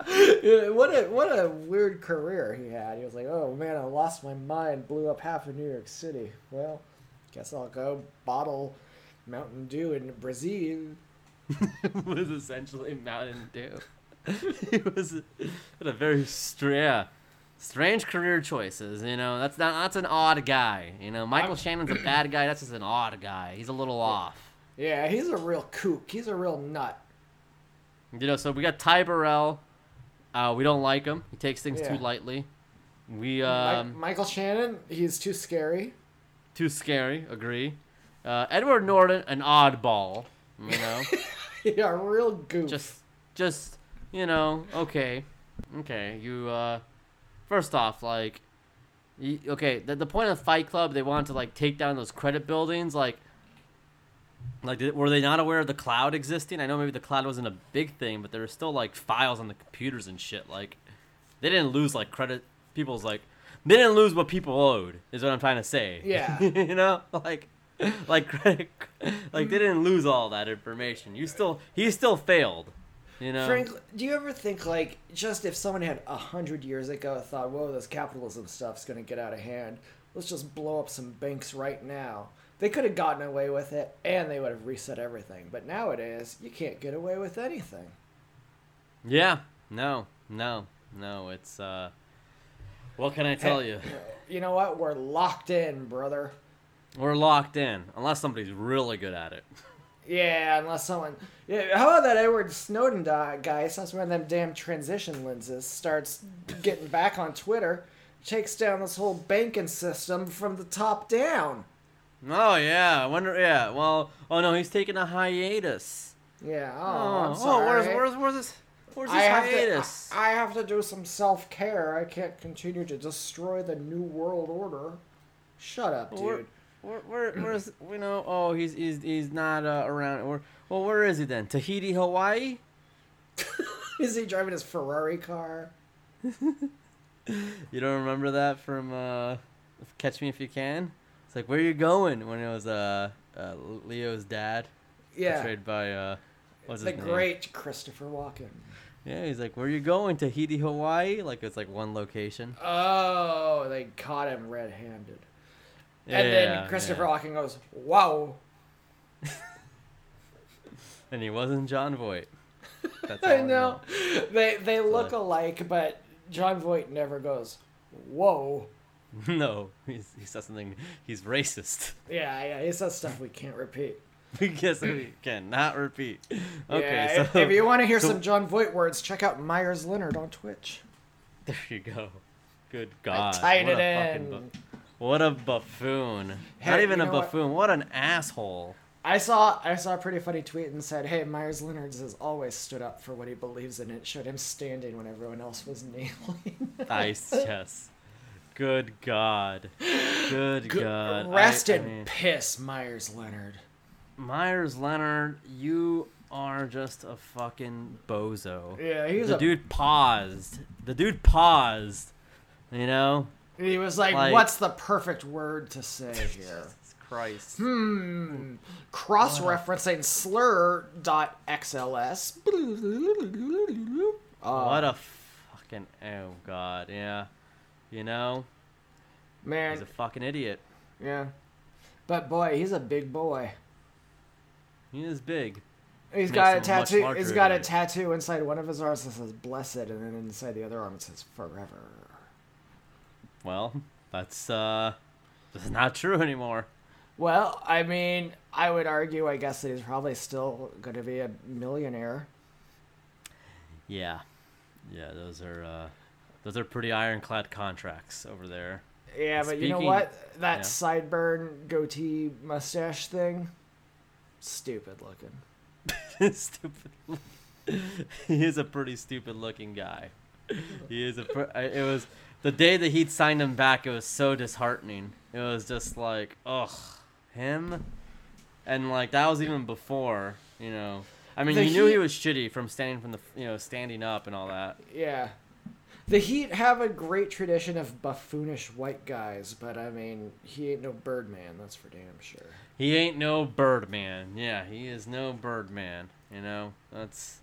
What a what a weird career he had. He was like, "Oh man, I lost my mind, blew up half of New York City. Well, guess I'll go bottle Mountain Dew in Brazil." was essentially Mountain Dew. he was what a very str- yeah, strange career choices. You know, that's not that's an odd guy. You know, Michael Shannon's a bad guy. That's just an odd guy. He's a little off. Yeah, he's a real kook. He's a real nut. You know, so we got Ty Burrell. Uh, we don't like him. He takes things Yeah. too lightly. We um, Michael Shannon, he's too scary. too scary. Agree. Uh, Edward Norton, an oddball. You know, yeah, real goof. just just you know, okay, okay. You uh, first off, like, y okay, the, the point of Fight Club, they wanted to like take down those credit buildings, like. Like, did, were they not aware of the cloud existing? I know maybe the cloud wasn't a big thing, but there were still like files on the computers and shit. Like, they didn't lose like credit. People's like, they didn't lose what people owed. Is what I'm trying to say. Yeah. you know, like, like credit, like they didn't lose all that information. You still, he still failed. You know. Frank, do you ever think like just if someone had a hundred years ago thought, "Whoa, this capitalism stuff's gonna get out of hand. Let's just blow up some banks right now." They could have gotten away with it, and they would have reset everything. But nowadays, you can't get away with anything. Yeah. No. No. No. It's uh. What can I tell you? You know what? We're locked in, brother. We're locked in unless somebody's really good at it. Yeah, unless someone. Yeah, how about that Edward Snowden guy? One of them damn transition lenses. Starts getting back on Twitter, takes down this whole banking system from the top down. Oh yeah. I wonder. Yeah. Well. Oh no. He's taking a hiatus. Yeah. Oh, Oh. Sorry. where's where's where's this? Where's this I hiatus? to. I, I have to do some self care. I can't continue to destroy the new world order. Shut up, dude. Where, where, where, where's you know? Oh, he's he's he's not uh, around. Where, well, where is he then? Tahiti, Hawaii. Is he driving his Ferrari car? You don't remember that from uh, Catch Me If You Can? It's like where are you going when it was uh, uh Leo's dad, Yeah. portrayed by uh, what's The his name? great Christopher Walken. Yeah, he's like, where are you going? Tahiti, Hawaii? Like it's like one location. Oh, they caught him red-handed. Yeah, And then Christopher yeah. Walken goes, "Wow." And he wasn't Jon Voight. That's I know. They they look alike, but Jon Voight never goes, "Whoa." no, he says something. He's racist. Yeah, yeah, he says stuff we can't repeat. Because we cannot repeat. Okay, yeah, so if, you want to hear so- some Jon Voight words, check out Myers Leonard on Twitch. there you go. Good God. I tied what it a in. bu- what a buffoon. Hey, Not even a know what? buffoon. What? an asshole. I saw I saw a pretty funny tweet and said, "Hey, Myers Leonard has always stood up for what he believes in. It showed him standing when everyone else was kneeling." Nice, yes. Good God. Good God. I- Rest I in mean- piss, Myers Leonard. Myers Leonard, you are just a fucking bozo. Yeah, he's the a dude paused. The dude paused. You know? He was like, Like- "What's the perfect word to say here?" Christ. Hmm. Cross-referencing slur.xls. Uh, what a fucking oh god, yeah. You know? man? He's a fucking idiot. yeah, but boy, he's a big boy. He is big. He's Makes got a him a much tattoo. He's got a tattoo inside one of his arms that says "blessed," and then inside the other arm it says "forever." Well, that's uh that's not true anymore. Well, I mean, I would argue, I guess, that he's probably still going to be a millionaire. Yeah. Yeah, those are uh those are pretty ironclad contracts over there. Yeah, but you know Speaking- what? That yeah. sideburn goatee mustache thing, stupid looking. stupid. he is a pretty stupid looking guy. He is a. Pr- it was the day that he'd signed him back. It was so disheartening. It was just like, ugh. him, and like that was even before. You know, I mean, The you knew he Heat- was shitty from standing from the you know standing up and all that. Yeah. The Heat have a great tradition of buffoonish white guys, but I mean, he ain't no Birdman, that's for damn sure. He ain't no Birdman. Yeah, he is no Birdman. You know, that's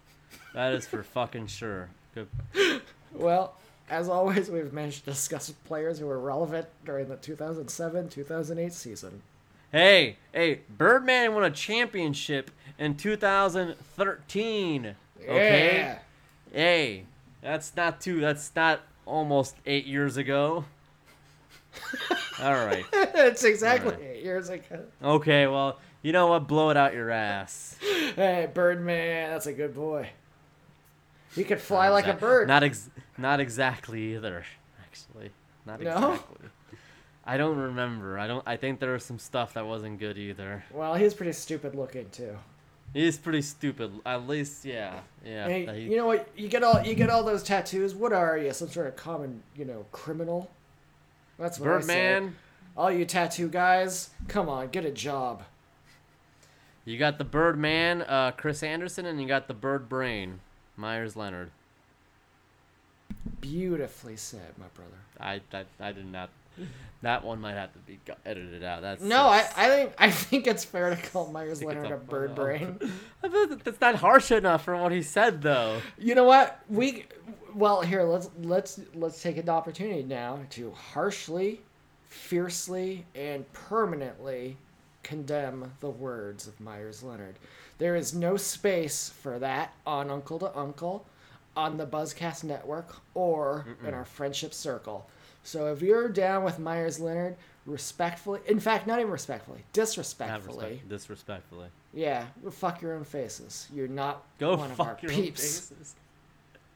that is for fucking sure. Good. Well, as always, we've managed to discuss players who were relevant during the 2007 2008 season. Hey, hey, Birdman won a championship in 2013. Okay. Yeah. Hey, that's not too. That's not almost eight years ago. All right. That's exactly Alright. eight years ago. Okay. Well, you know what? Blow it out your ass. Hey, Birdman, that's a good boy. He could fly like a bird. Not ex- Not exactly either. Actually, not No? exactly. I don't remember. I don't. I think there was some stuff that wasn't good either. well, he's pretty stupid looking too. He's pretty stupid. At least, yeah, yeah. Hey, he- you know what? You get all you get all those tattoos. What are you? Some sort of common, you know, criminal? That's what. Birdman. All you tattoo guys, come on, get a job. You got the Birdman, uh, Chris Anderson, and you got the Bird Brain, Myers Leonard. Beautifully said, my brother. I, I, I did not. That one might have to be edited out. That's No, I, I think I think it's fair to call Myers Leonard a a bird brain. I feel that that's not harsh enough for what he said, though. You know what? We well here let's let's let's take an opportunity now to harshly, fiercely, and permanently condemn the words of Myers Leonard. There is no space for that on Uncle to Uncle, on the Buzzcast Network, or in our friendship circle. So if you're down with Myers Leonard, respectfully, in fact, not even respectfully, disrespectfully, respect, disrespectfully. yeah, fuck your own faces. You're not Go one of our fuck your own peeps. faces.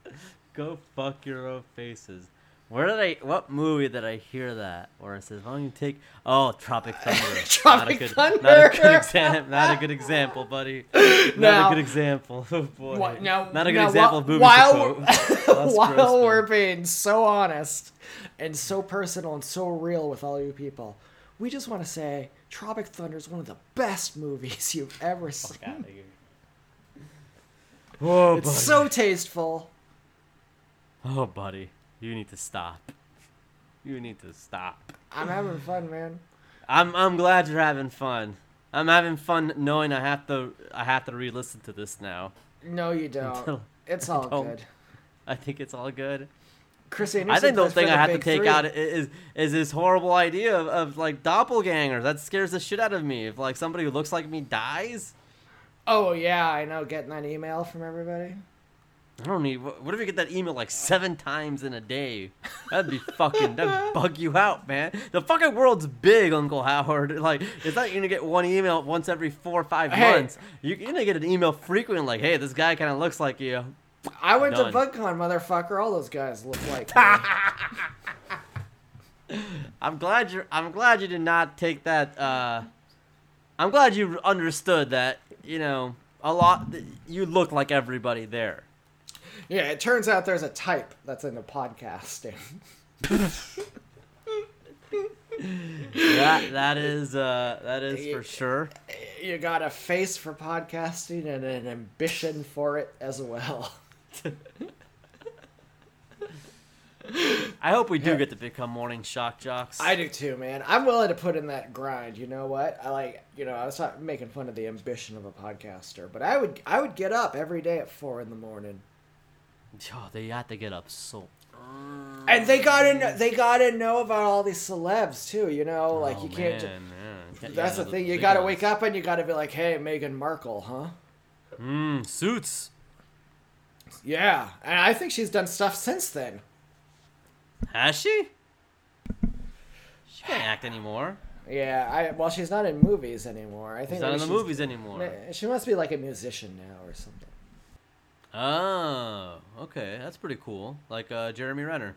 Go fuck your own faces. Where did I? What movie did I hear that? Where it says, "Why don't you take?" Oh, Tropic Thunder. Tropic not a good, Thunder. Not a good example. Not a good example, buddy. Not Now- a good example. Oh boy. Wha- now, not a good now, example whi- of movies while. While we're being so honest and so personal and so real with all you people, we just want to say Tropic Thunder is one of the best movies you've ever seen. Oh, It's buddy. so tasteful. Oh, buddy, you need to stop. You need to stop. I'm having fun, man. I'm I'm glad you're having fun. I'm having fun knowing I have to I have to re-listen to this now. No, you don't. Until- It's all don't. good. I think it's all good. Chris I think the thing I have to take Three. out is is this horrible idea of, of like doppelgangers. That scares the shit out of me. If like somebody who looks like me dies, Oh yeah, I know. Getting that email from everybody. I don't need. What if you get that email like seven times in a day? That'd be fucking. That'd bug you out, man. The fucking world's big, Uncle Howard. Like, it's not you're gonna get one email once every four or five Hey. months. You're gonna get an email frequently, like, "Hey, this guy kind of looks like you." I went Done. to BugCon, motherfucker. All those guys look like. I'm glad you're. I'm glad you did not take that. Uh, I'm glad you understood that. You know, a lot. You look like everybody there. Yeah, it turns out there's a type that's into podcasting. That that is. Uh, that is for sure. you got a face for podcasting and an ambition for it as well. I hope we do get to become morning shock jocks. I do too, man. I'm willing to put in that grind. You know what? I like, you know, I was not making fun of the ambition of a podcaster, but I would, I would get up every day at four in the morning, Oh, they had to get up so. and they gotta, they gotta know about all these celebs too. You know, like Oh, you can't. ju- yeah. That's yeah, the thing. You gotta ones. wake up and you gotta be like, "Hey, Meghan Markle, huh?" Mm, suits. Yeah, and I think she's done stuff since then. Has she? She can't act anymore. Yeah, I well, she's not in movies anymore. I think She's not in the movies anymore. She must be like a musician now or something. Oh, okay, that's pretty cool. Like uh, Jeremy Renner.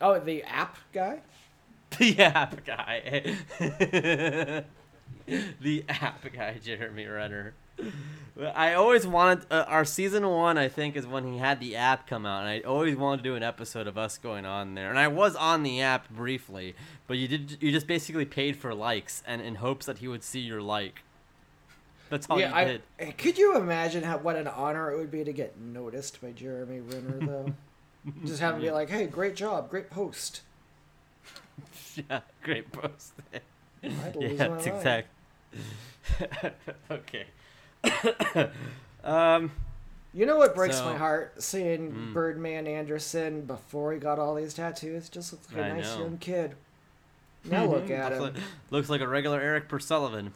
Oh, the app guy. the app guy. the app guy, Jeremy Renner. I always wanted uh, our season one. I think is when he had the app come out, and I always wanted to do an episode of us going on there. And I was on the app briefly, but you did you just basically paid for likes and in hopes that he would see your like. That's all yeah, you I, did. eh, could you imagine how what an honor it would be to get noticed by Jeremy Renner though? Just have him be like, "Hey, great job, great post." yeah, great post. Yeah, that's exact. okay. um. You know what breaks So- my heart? Seeing Mm. Birdman Anderson before he got all these tattoos. Just looks like a I nice know. young kid. Now look at looks, him. like, looks like a regular Erik Per Sullivan.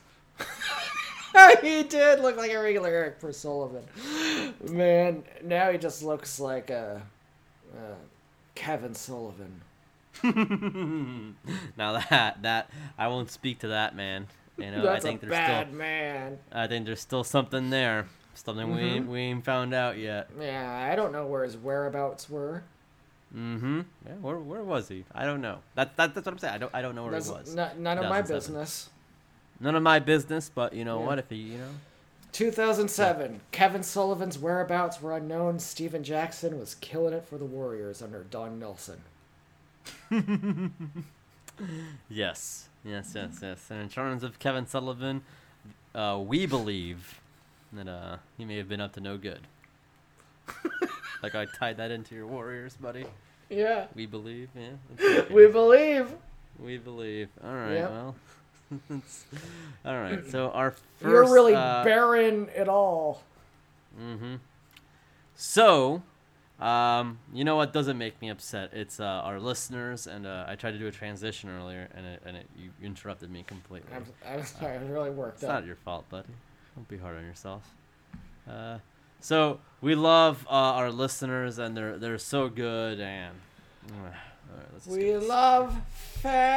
he did look like a regular Erik Per Sullivan. Man, now he just looks like a, uh Kevin Sullivan. now that that I won't speak to that man. You know, That's I think a there's bad still man. I think there's still something there. Something we Mm-hmm. ain't, we ain't found out yet. Yeah, I don't know where his whereabouts were. Mm-hmm. Yeah, where where was he? I don't know. That, that that's what I'm saying. I don't I don't know where That's he was. n- none of my business. None of my business. But you know Yeah. what? If he you know 2007. Kevin Sullivan's whereabouts were unknown. Stephen Jackson was killing it for the Warriors under Don Nelson. Yes, yes, yes, yes. And in terms of Kevin Sullivan, uh, we believe that uh, he may have been up to no good. like I tied that into your Warriors, buddy. Yeah, We believe, yeah. okay. we believe. we believe. All right, Yep. well. all right. So our 1st You're really uh, barren at all. Mm-hmm. So, um, you know what doesn't make me upset? It's uh, our listeners, and uh, I tried to do a transition earlier, and it, and it, you interrupted me completely. I'm, I'm sorry, I really worked It's up. not your fault, buddy. Don't be hard on yourself. Uh, so we love uh, our listeners, and they're they're so good. And all right, let's We love fans.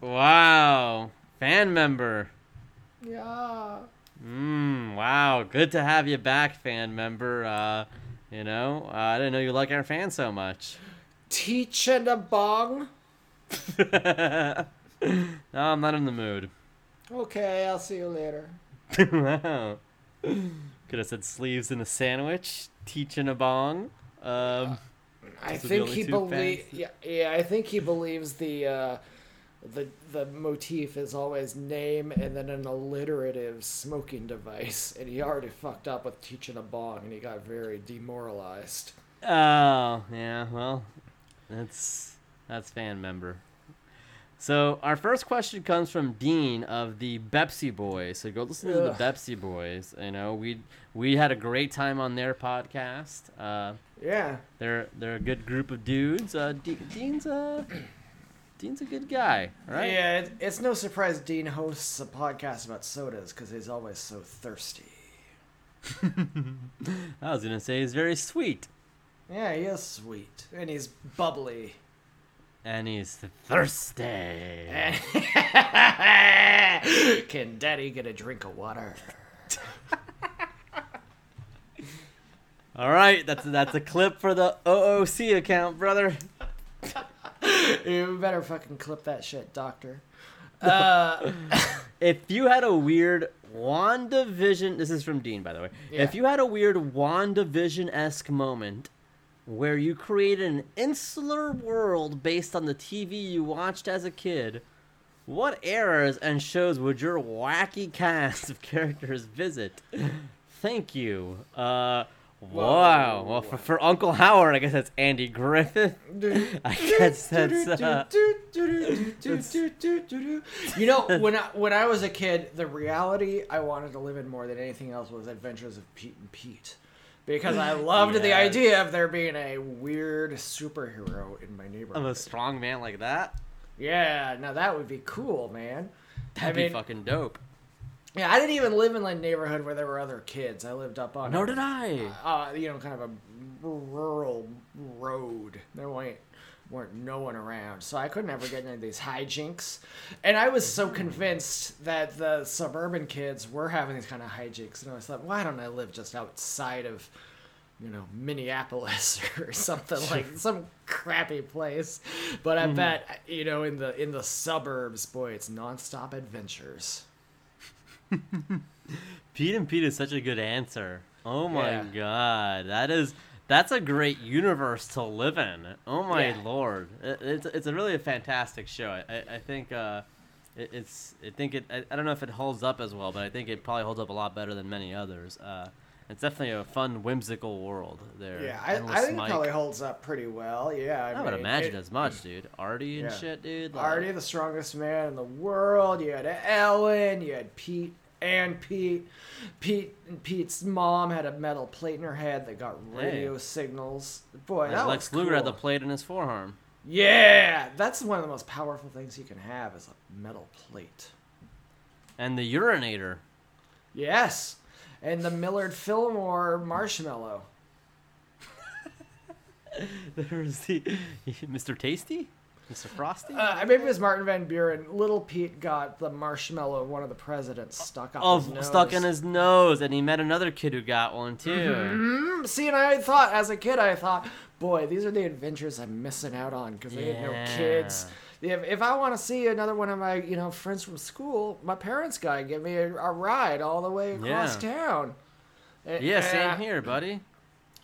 Wow, fan member. Yeah. Mm, wow, good to have you back, fan member. Uh, you know, uh, I didn't know you like our fans so much. Teach and a bong. no, I'm not in the mood. Okay, I'll see you later. wow. Could have said sleeves in a sandwich, teaching a bong. Um, I Those are the think he believes. Yeah, yeah, I think he believes the uh, the the motif is always name and then an alliterative smoking device, and he already fucked up with teaching a bong, and he got very demoralized. oh, yeah. Well, that's that's fan member. So our first question comes from Dean of the Bepsi Boys. So go listen to the Ugh. Bepsi Boys. You know, we we had a great time on their podcast. Uh, Yeah, they're they're a good group of dudes. Uh, De- Dean's a Dean's a good guy, right? yeah. It, it's no surprise Dean hosts a podcast about sodas because he's always so thirsty. I was gonna say he's very sweet, Yeah, he is sweet, and he's bubbly. and he's thirsty. Can Daddy get a drink of water? All right, that's that's a clip for the OOC account, brother. You better fucking clip that shit, Doctor. Uh, If you had a weird WandaVision, this is from Dean, by the way. If you had a weird WandaVision esque moment where you created an insular world based on the TV you watched as a kid, what eras and shows would your wacky cast of characters visit? Thank you. Uh, wow. Well, for, for Uncle Howard, I guess that's Andy Griffith. I guess that's. Uh, you know, when I when I was a kid, the reality I wanted to live in more than anything else was Adventures of Pete and Pete. Because I loved the idea of there being a weird superhero in my neighborhood. of a strong man like that? Yeah, now that would be cool, man. That'd I be fucking dope. Yeah, I didn't even live in a neighborhood where there were other kids. I lived up on Nor a- did I. Uh, uh, you know, kind of a rural road. There weren't, weren't no one around, so I couldn't ever get into these hijinks. And I was so hmm. convinced that the suburban kids were having these kind of hijinks, and I was thought, why don't I live just outside of, you know, Minneapolis or something like some crappy place? But I hmm. bet you know, in the in the suburbs, boy, it's nonstop adventures. Pete and Pete is such a good answer. Oh my Yeah. god, that is that's a great universe to live in. Oh my Yeah. lord, it, it's it's a really a fantastic show. I I, I think uh, it, it's I think it I, I don't know if it holds up as well, but I think it probably holds up a lot better than many others. Uh, it's definitely a fun, whimsical world there. Yeah, I, I think Mike. it probably holds up pretty well. Yeah, I, I would imagine it- as much, dude. Artie and Yeah. shit, dude. like- Artie, the strongest man in the world. You had Ellen. You had Pete and Pete. Pete and Pete's mom had a metal plate in her head that got radio signals. Boy, that Lex Luger had the plate in his forearm. Yeah, that's one of the most powerful things you can have is a metal plate. And the urinator. Yes, and the Millard Fillmore marshmallow. There's the Mr. Tasty, Mr. Frosty. Uh, maybe it was Martin Van Buren. Little Pete got the marshmallow of one of the presidents stuck up oh, his nose. stuck in his nose, and he met another kid who got one too. Mm, See, and I thought, as a kid, I thought, boy, these are the adventures I'm missing out on because I didn't know kids. If, if I want to see another one of my, you know, friends from school, my parents gotta give me a, a ride all the way across Yeah. town. A- Yeah, and same I- here, buddy.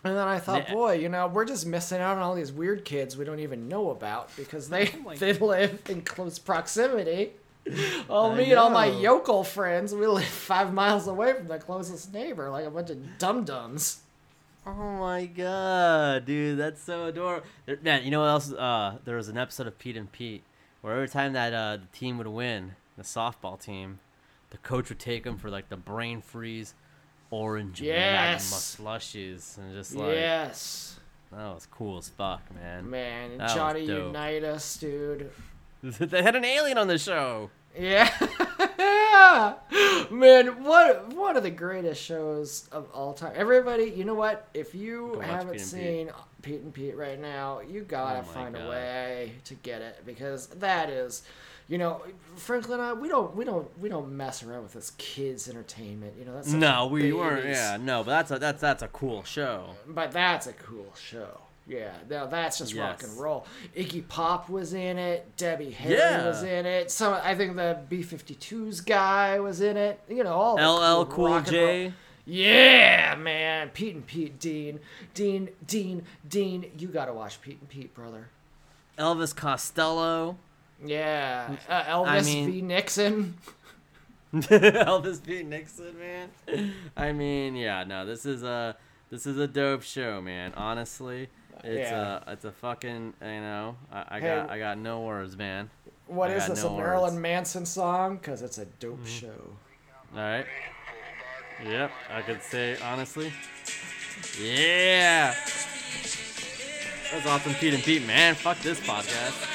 And then I thought, Yeah. boy, you know, we're just missing out on all these weird kids we don't even know about because they Oh my they live in close proximity. Well, I me and all my yokel friends, we live five miles away from the closest neighbor, like a bunch of dum dums. Oh my god, dude, that's so adorable. There, man, you know what else? Uh, there was an episode of Pete and Pete where every time that uh, the team would win, the softball team, the coach would take them for like the brain freeze, orange Yes. magma slushies, and just like yes, that was cool as fuck, man. man, That Johnny. Unitas, dude. they had an alien on the show. Yeah, man, what one of the greatest shows of all time. Everybody, you know what? If you haven't Pete and Pete. seen Pete and Pete right now, you gotta Oh find a way to get it because that is, you know, Franklin and I, we don't, we don't, we don't mess around with this kids' entertainment. You know, that's No, we weren't. Yeah, no, but that's a that's that's a cool show. but that's a cool show. Yeah, now that's just rock and roll. Iggy Pop was in it. Debbie Harry Yeah. was in it. Some, I think the B-52s guy was in it. You know, all LL cool Cool rock and roll- J. Yeah, man, Pete and Pete, Dean, Dean, Dean, Dean. You gotta watch Pete and Pete, brother. Elvis Costello. Yeah, uh, Elvis I mean- v. Nixon. Elvis B. Nixon, man. I mean, yeah, no, this is a this is a dope show, man. Honestly, it's Yeah. a it's a fucking you know I, I Hey. got I got no words, man. What I is this? no a Marilyn words. Manson song? Cause it's a dope Mm-hmm. show. All right. Yep, I could say honestly. Yeah. That's awesome, Pete and Pete, man. Fuck this podcast.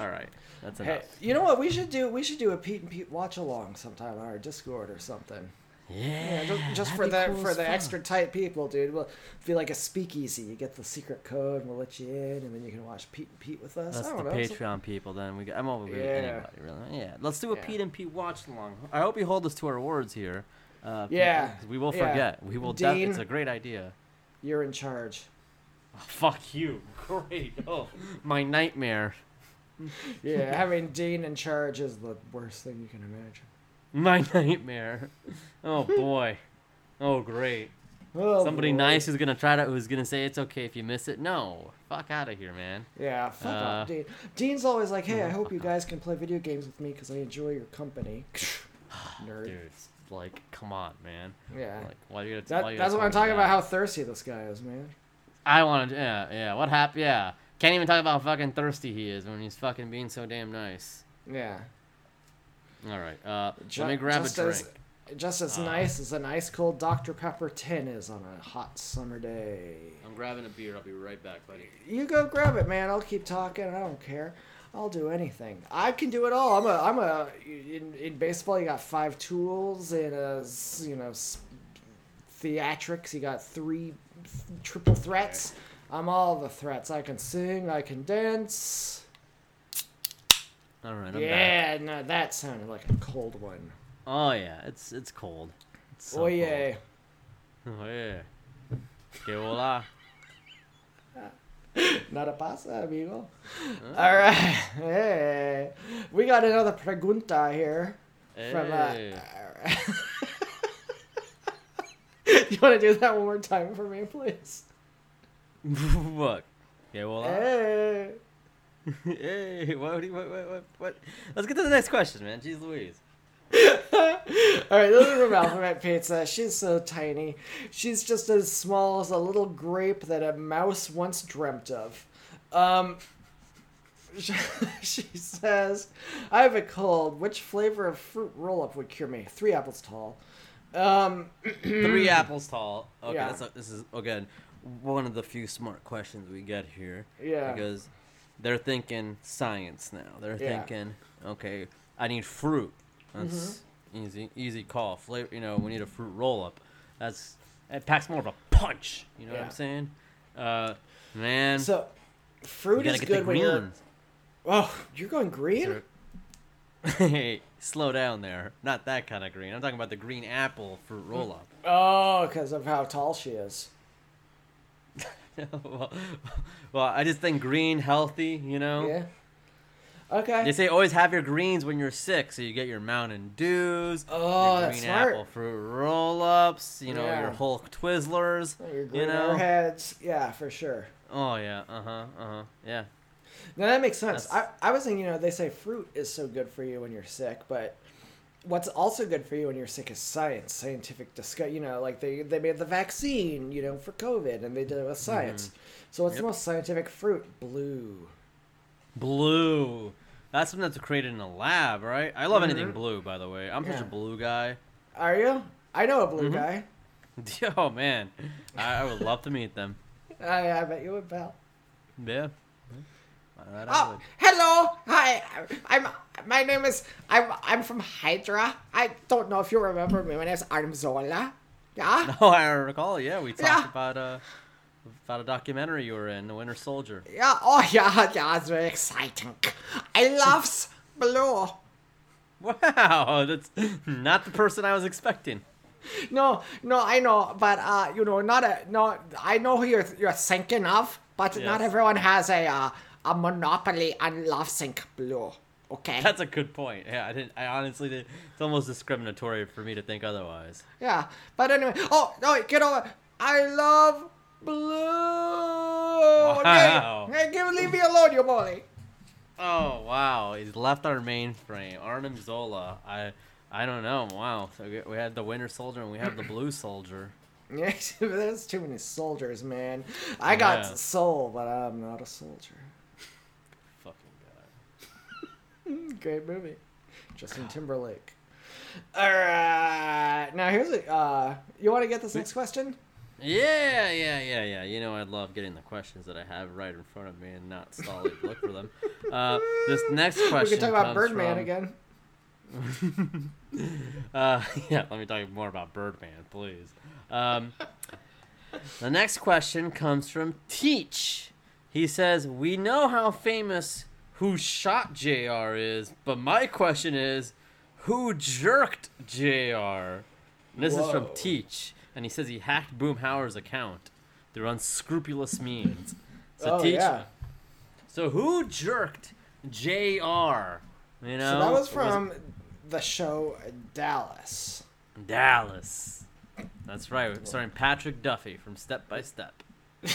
All right, that's enough. Hey, you know what? We should do. We should do a Pete and Pete watch along sometime on our Discord or something. Yeah, Yeah, ju- just for the cool for the fuck. extra tight people, dude. We'll be like a speakeasy. You get the secret code, and we'll let you in, and then you can watch Pete and Pete with us. That's I the don't know. so- Patreon people. Then we. Got, I'm over with Yeah. anybody really. Yeah, let's do a Yeah. Pete and Pete watch along. I hope you hold us to our words here. Uh, people, Yeah, 'cause we will yeah. forget. We will. Def- Dean- it's a great idea. You're in charge. Oh, fuck you. Great. Oh, my nightmare. Yeah, having Dean in charge is the worst thing you can imagine. My nightmare. Oh boy. Oh great. Oh, Somebody boy. nice who's gonna try to who's gonna say it's okay if you miss it. No. Fuck out of here, man. Yeah, fuck Uh, off, Dean. Dean's always like, "Hey, I hope you guys can play video games with me because I enjoy your company." Nerd. Dude, it's like, come on, man. Yeah. Like, why you? That, why you that's what I'm talking about. How thirsty this guy is, man. I want to. yeah, yeah. What happened? Yeah, can't even talk about how fucking thirsty he is when he's fucking being so damn nice. Yeah. All right, uh, Ju- let me grab a just drink. As, just as Uh. nice as an ice cold Dr Pepper tin is on a hot summer day. I'm grabbing a beer. I'll be right back, buddy. You go grab it, man. I'll keep talking. I don't care. I'll do anything. I can do it all. I'm a. I'm a. In, in baseball, you got five tools. In a you know, theatrics, you got three triple threats. I'm all the threats. I can sing. I can dance. All right, I'm back. yeah, no, that sounded like a cold one. Oh yeah, it's it's cold. It's so oh yeah. cold. Oh yeah. Que hola. Nada pasa, amigo. All right. Hey, we got another pregunta here. from uh, Hey. you want to do that one more time for me, please? what? Yeah, well, Hey. hey, what, what, what, what, what? Let's get to the next question, man. Jeez Louise. All right, this is from Alphabet Pizza. She's so tiny. She's just as small as a little grape that a mouse once dreamt of. Um, she says, "I have a cold. Which flavor of fruit roll-up would cure me? Three apples tall." Um, Three apples tall. Okay, Yeah. that's a, this is again one of the few smart questions we get here. Yeah. Because they're thinking science now. They're Yeah. thinking, okay, I need fruit. That's Mm-hmm. easy, easy call. Flavor, you know, we need a fruit roll up. That's it packs more of a punch. You know what I'm saying? Uh, man, so, fruit is good when you're. Oh, you're going green? Hey, slow down there. Not that kind of green. I'm talking about the green apple fruit roll up. Oh, because of how tall she is. well, well, I just think green, healthy, you know? Yeah. Okay. They say always have your greens when you're sick, so you get your Mountain Dews, Oh, your green smart. apple fruit roll-ups, you know, Yeah. your Hulk Twizzlers, Your green you know. airheads. Yeah, for sure. Oh yeah, uh huh, uh huh, yeah. Now that makes sense. I, I was thinking, you know, they say fruit is so good for you when you're sick, but what's also good for you when you're sick is science, scientific discuss. You know, like they they made the vaccine, you know, for COVID, and they did it with science. So what's the Mm-hmm. Most scientific fruit? Blue. Blue. That's something that's created in a lab, right? I love anything blue, by the way. I'm such Mm-hmm. A blue guy. Are you? I know a blue Mhm. guy. Oh man, I, I would love to meet them. I, I bet you would, pal. Yeah. Oh, hello. Hi. I'm. My name is. I'm. I'm from Hydra. I don't know if you remember me. My name name's Arnim Zola. Yeah. Oh, I recall. Yeah, we talked Yeah. about uh about a documentary you were in, The Winter Soldier. Yeah. Oh yeah. Yeah. It's very exciting. I loves blue. Wow, that's not the person I was expecting. No, no, I know, but uh, you know, not a no. I know who you're you're thinking of, but not everyone has a uh, a monopoly on love sync blue. Okay. That's a good point. Yeah, I didn't. I honestly did. It's almost discriminatory for me to think otherwise. Yeah, but anyway. Oh no! wait, Get over. I love blue. Wow. Okay, hey, give leave me alone, you bully. Oh wow, he's left our mainframe. Arnim Zola. I I don't know. Wow. So we- had the Winter Soldier and we have the Blue Soldier. Yeah, there's too many soldiers, man. I got Yeah. soul, but I'm not a soldier. Great movie. Justin Timberlake. All right. Now here's a. Uh, you want to get this next question? Yeah, yeah, yeah, yeah. You know, I love getting the questions that I have right in front of me and not solid look for them. Uh, this next question. We can talk about Birdman from- again. Uh, yeah, let me talk more about Birdman, please. Um, the next question comes from Teach. He says, "We know how famous who shot Jr. is, but my question is, who jerked Jr." And this is from Teach, and he says he hacked Boomhauer's account through unscrupulous means. So oh Teach, yeah. so who jerked Jr. You know, So that was from the show Dallas. Dallas. That's right, starring Patrick Duffy from Step by Step.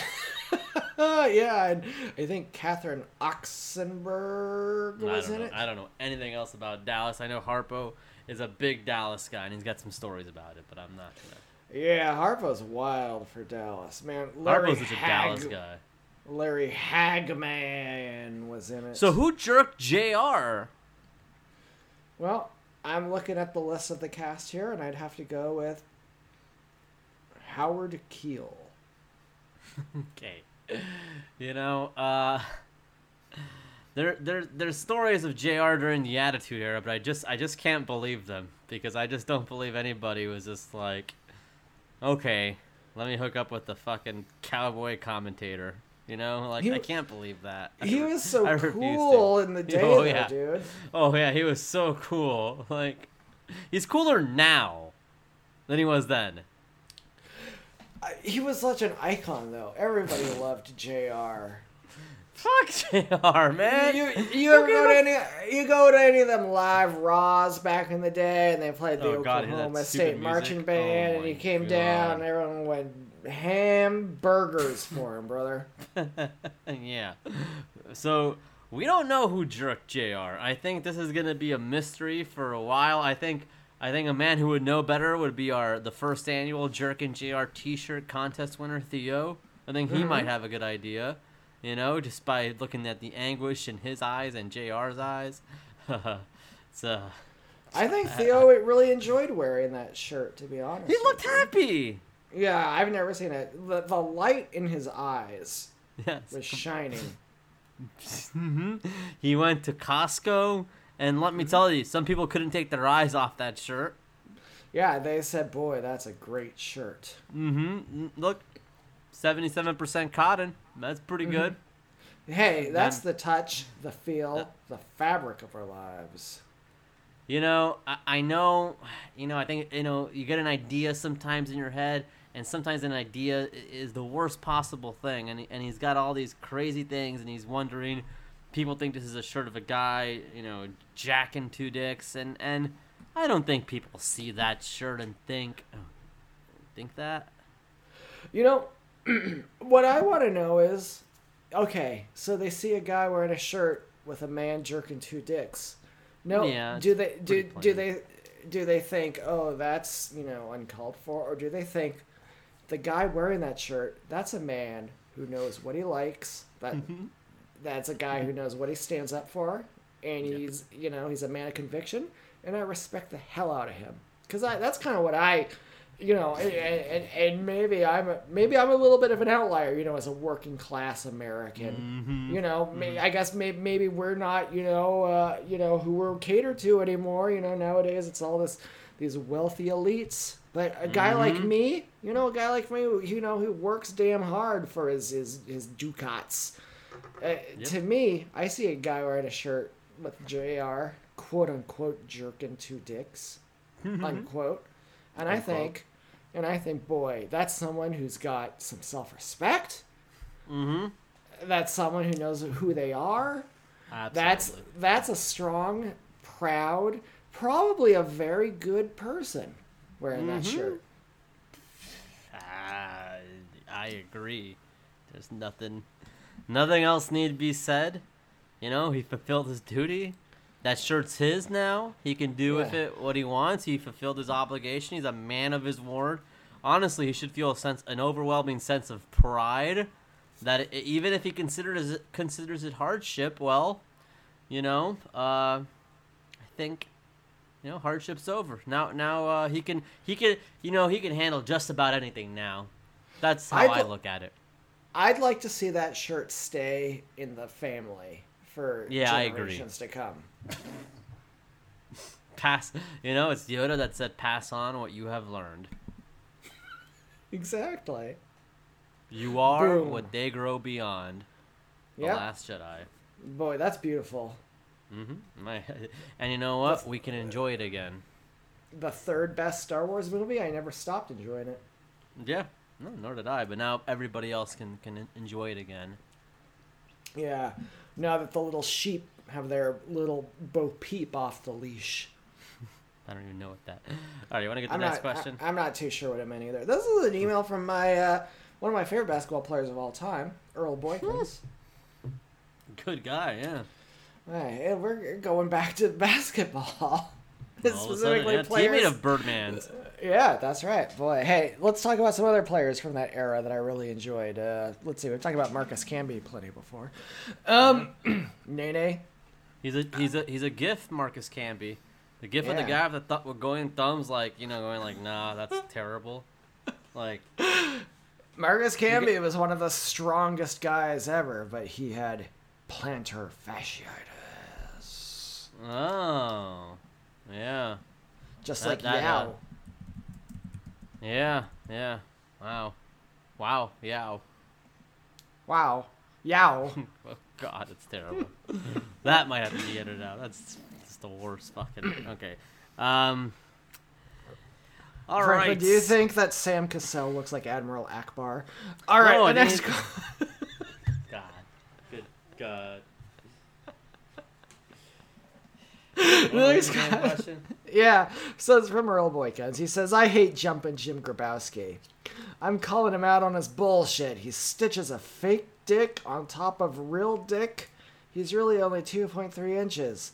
Yeah, and I think Catherine Oxenberg I was don't, in know, it. I don't know anything else about Dallas. I know Harpo is a big Dallas guy, and he's got some stories about it, but I'm not gonna. Yeah, Harpo's wild for Dallas, man. Larry Harpo's such a Hag- Dallas guy. Larry Hagman was in it. So who jerked Jr. well, I'm looking at the list of the cast here, and I'd have to go with Howard Keel. Okay, you know, uh, there, there, there's stories of Jr. during the Attitude Era, but I just, I just can't believe them because I just don't believe anybody was just like, okay, let me hook up with the fucking cowboy commentator. You know, like He- I can't believe that. He was so I cool in the day, Oh, though, yeah. dude. Oh yeah, he was so cool. Like, he's cooler now than he was then. He was such an icon, though. Everybody loved Jr. Fuck Jr. Man. You you ever go to any you go to any of them live Raws back in the day and they played the Oh, God, Oklahoma stupid State marching music. band Oh, and he came God. down and everyone went hamburgers for him, brother. yeah. So we don't know who jerked Jr. I think this is gonna be a mystery for a while. I think I think a man who would know better would be our the first annual Jerk and Jr. T-shirt contest winner Theo. I think he might have a good idea. You know, just by looking at the anguish in his eyes and Jr.'s eyes. uh, I think Theo really enjoyed wearing that shirt. To be honest, he looked happy. Yeah, I've never seen it. The, the light in his eyes Yes. was shining. hmm He went to Costco, and let me tell you, some people couldn't take their eyes off that shirt. Yeah, they said, "Boy, that's a great shirt." Mm-hmm. Look, seventy-seven percent cotton. That's pretty good. Hey, that's Then- the touch, the feel, Uh, the fabric of our lives. You know, I, I know, you know, I think you know, you get an idea sometimes in your head, and sometimes an idea is the worst possible thing, and and he's got all these crazy things, and he's wondering. People think this is a shirt of a guy, you know, jacking two dicks, and and I don't think people see that shirt and think, oh, think that. You know, what I want to know is, okay, so they see a guy wearing a shirt with a man jerking two dicks. No, Yeah, do they do pretty do they do they think, oh, that's you know uncalled for, or do they think the guy wearing that shirt, that's a man who knows what he likes, that mm-hmm. That's a guy who knows what he stands up for, and he's you know he's a man of conviction, and I respect the hell out of him because I that's kind of what I you know, and, and, and maybe I'm a, maybe I'm a little bit of an outlier, you know, as a working class American. Mm-hmm. You know, may, mm-hmm. I guess maybe maybe we're not, you know, uh, you know, who we're catered to anymore. You know, nowadays it's all this these wealthy elites. But a guy mm-hmm. like me, you know, a guy like me, you know, who works damn hard for his his his ducats. Uh, To me, I see a guy wearing a shirt with Jr. quote unquote jerking two dicks, unquote, and I think, and I think, boy, that's someone who's got some self respect. Mm-hmm. That's someone who knows who they are. That's that's a strong, proud, probably a very good person wearing that shirt. Ah, I agree. There's nothing, nothing else need to be said. You know, he fulfilled his duty. That shirt's his now. He can do with it what he wants. He fulfilled his obligation. He's a man of his word. Honestly, he should feel a sense, an overwhelming sense of pride that i even if he considers it, considers it hardship, well, you know, uh, I think you know hardship's over now now uh, he can he can you know he can handle just about anything now that's how i l- look at it I'd like to see that shirt stay in the family for Yeah, I agree. generations to come. pass you know it's yoda that said pass on what you have learned Exactly. you are Boom. what they grow beyond the last jedi Boy, that's beautiful. hmm My, and you know what we can enjoy it again The third best Star Wars movie. I never stopped enjoying it. yeah no nor did i but now everybody else can can enjoy it again Yeah. Now that the little sheep have their little Bo Peep off the leash. i don't even know what that all right you want to get the I'm next not. question I, am not too sure what it meant either. This is an email from my uh, one of my favorite basketball players of all time, Earl Boykins. good guy yeah Hey, we're going back to basketball. All of a sudden, Specifically, yeah, players. teammate of birdman's Yeah, that's right. Boy, hey, let's talk about some other players from that era that I really enjoyed. Uh, let's see, we've talked about Marcus Camby plenty before. Um, Nene. He's a he's a he's a gif, Marcus Camby. The gif of the guy with the th- with going thumbs, like you know, going like, nah, that's terrible. Like, Marcus Camby was one of the strongest guys ever, but he had plantar fasciitis. oh, yeah, Just That- like that, Yao. yeah, yeah. Wow, wow, yeah. Wow. Yao. Oh God, it's terrible. that might have to be edited out. That's just the worst fucking. Okay. Um. All Franklin, right. do you think that Sam Cassell looks like Admiral Ackbar? All right, No, the next. God. Good. God. He's What was the got- question? Yeah, so it's from Earl Boykins. He says, I hate jumping Jim Grabowski. I'm calling him out on his bullshit. He stitches a fake dick on top of real dick. He's really only 2.3 inches.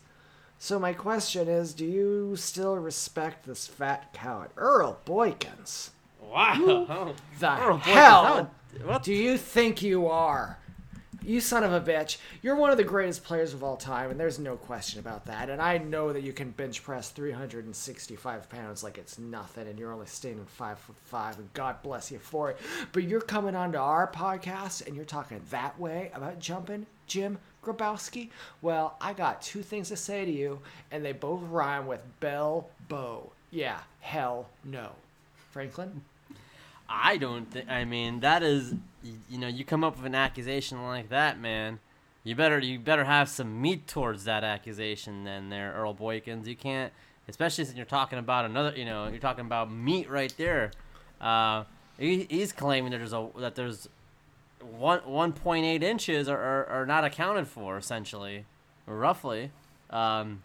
So my question is, do you still respect this fat coward? Earl Boykins. Wow. The Earl Boykins, hell that would- what do you think you are? You son of a bitch. You're one of the greatest players of all time, and there's no question about that. And I know that you can bench press 365 pounds like it's nothing, and you're only standing five foot five, and God bless you for it. But you're coming onto our podcast and you're talking that way about jumping Jim Grabowski. Well, I got two things to say to you, and they both rhyme with Bell Bow. Yeah, hell no. Franklin? I don't think. I mean, that is, you know, you come up with an accusation like that, man. You better, you better have some meat towards that accusation, then, there, Earl Boykins. You can't, especially since you're talking about another, you know, you're talking about meat right there. Uh, he, he's claiming that there's a that there's one 1.8 inches are, are, are not accounted for essentially, roughly. Um,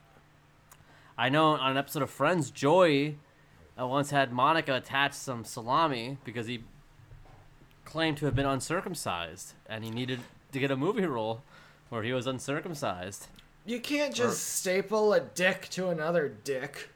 I know on an episode of Friends, Joey uh, once had Monica attach some salami because he claimed to have been uncircumcised and he needed to get a movie role where he was uncircumcised. You can't just staple a dick to another dick.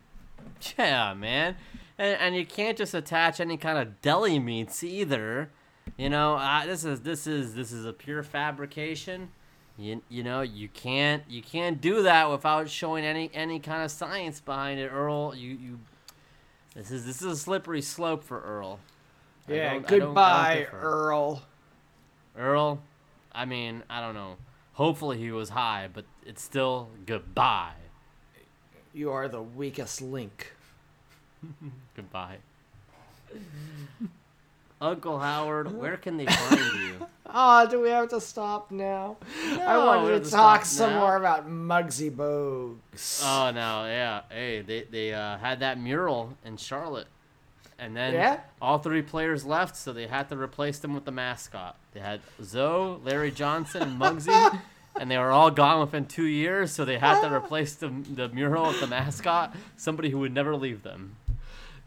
Yeah, man. And, and you can't just attach any kind of deli meats either. You know, uh, this is this is this is a pure fabrication. You, you know, you can't you can't do that without showing any any kind of science behind it, Earl. You you this is this is a slippery slope for Earl. Yeah, don't- I don't- I don't goodbye. Earl. Earl, I mean, I don't know. Hopefully he was high, but it's still goodbye. You are the weakest link. Goodbye. Uncle Howard, where can they find you? Oh, do we have to stop now? I No, we wanted to talk some now. more about Muggsy Bogues. Oh no, yeah. Hey, they they uh, had that mural in Charlotte, and then Yeah? all three players left, so they had to replace them with the mascot. They had Zoe, Larry Johnson, and Muggsy, and they were all gone within two years, so they had to replace the the mural with the mascot, somebody who would never leave them.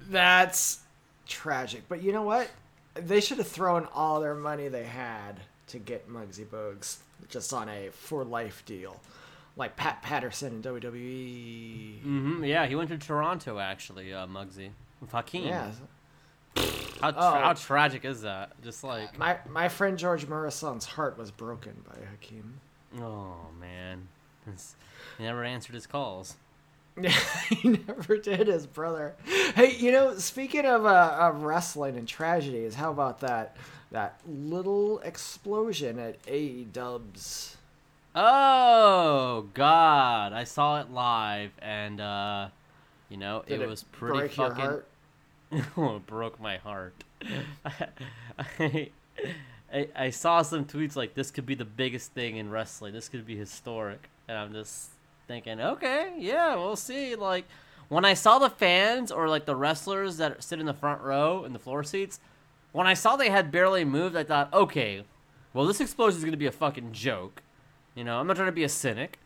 That's tragic. But you know what? They should have thrown all their money they had to get Muggsy Bogues just on a for life deal. Like Pat Patterson in. WWE. hmm Yeah, he went to Toronto actually, uh, Muggsy with Hakeem. Yeah. How, tra- Oh. how tragic is that? Just like, My my friend George Morrison's heart was broken by Hakeem. oh man, It's- he never answered his calls. he never did his brother. Hey, you know, speaking of uh, of wrestling and tragedies, how about that that little explosion at AE Dubs? Oh God, I saw it live, and uh, you know Did it, was pretty break your fucking. heart? oh, it broke my heart. I, I, I saw some tweets like this could be the biggest thing in wrestling. This could be historic, and I'm just thinking, okay, yeah, we'll see. Like when I saw the fans or like the wrestlers that sit in the front row in the floor seats, when I saw they had barely moved, I thought, okay, well this explosion is gonna be a fucking joke. You know, I'm not trying to be a cynic.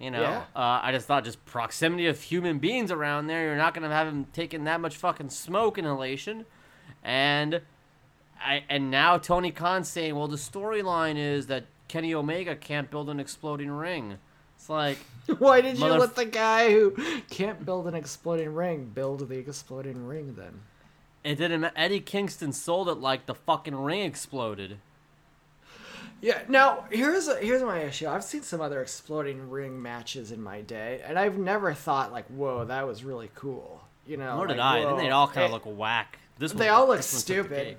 You know, Yeah. uh, I just thought just proximity of human beings around there, you're not gonna have them taking that much fucking smoke inhalation, and I and now Tony Khan's saying, well, the storyline is that Kenny Omega can't build an exploding ring. It's like, Why did you let the guy who can't build an exploding ring build the exploding ring then? it didn't. Eddie Kingston sold it like the fucking ring exploded. Yeah. Now here's a, here's my issue. I've seen some other exploding ring matches in my day, and I've never thought like, "Whoa, that was really cool." You know. Nor did like, I. Then whoa. they all kind of look whack. This They one- all look took the stupid. cake.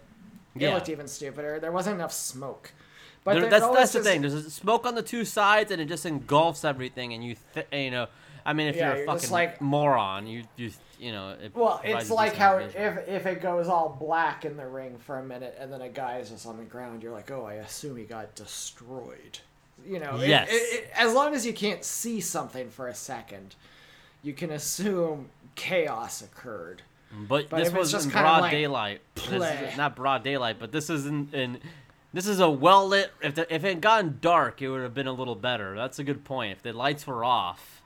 It looked even stupider. There wasn't enough smoke. But There- that's that's the just- thing. There's smoke on the two sides, and it just engulfs everything. And you, th- you know, I mean, if Yeah, you're a fucking like- moron, you, you, you know. It Well, it's like how if if it goes all black in the ring for a minute and then a guy is just on the ground, you're like, oh, I assume he got destroyed. You know, Yes. it- as long as you can't see something for a second, you can assume chaos occurred. But, But this was just in broad like daylight. This is- not broad daylight, but this is in, in This is a well lit. If the, if it had gotten dark, it would have been a little better. That's a good point. If the lights were off,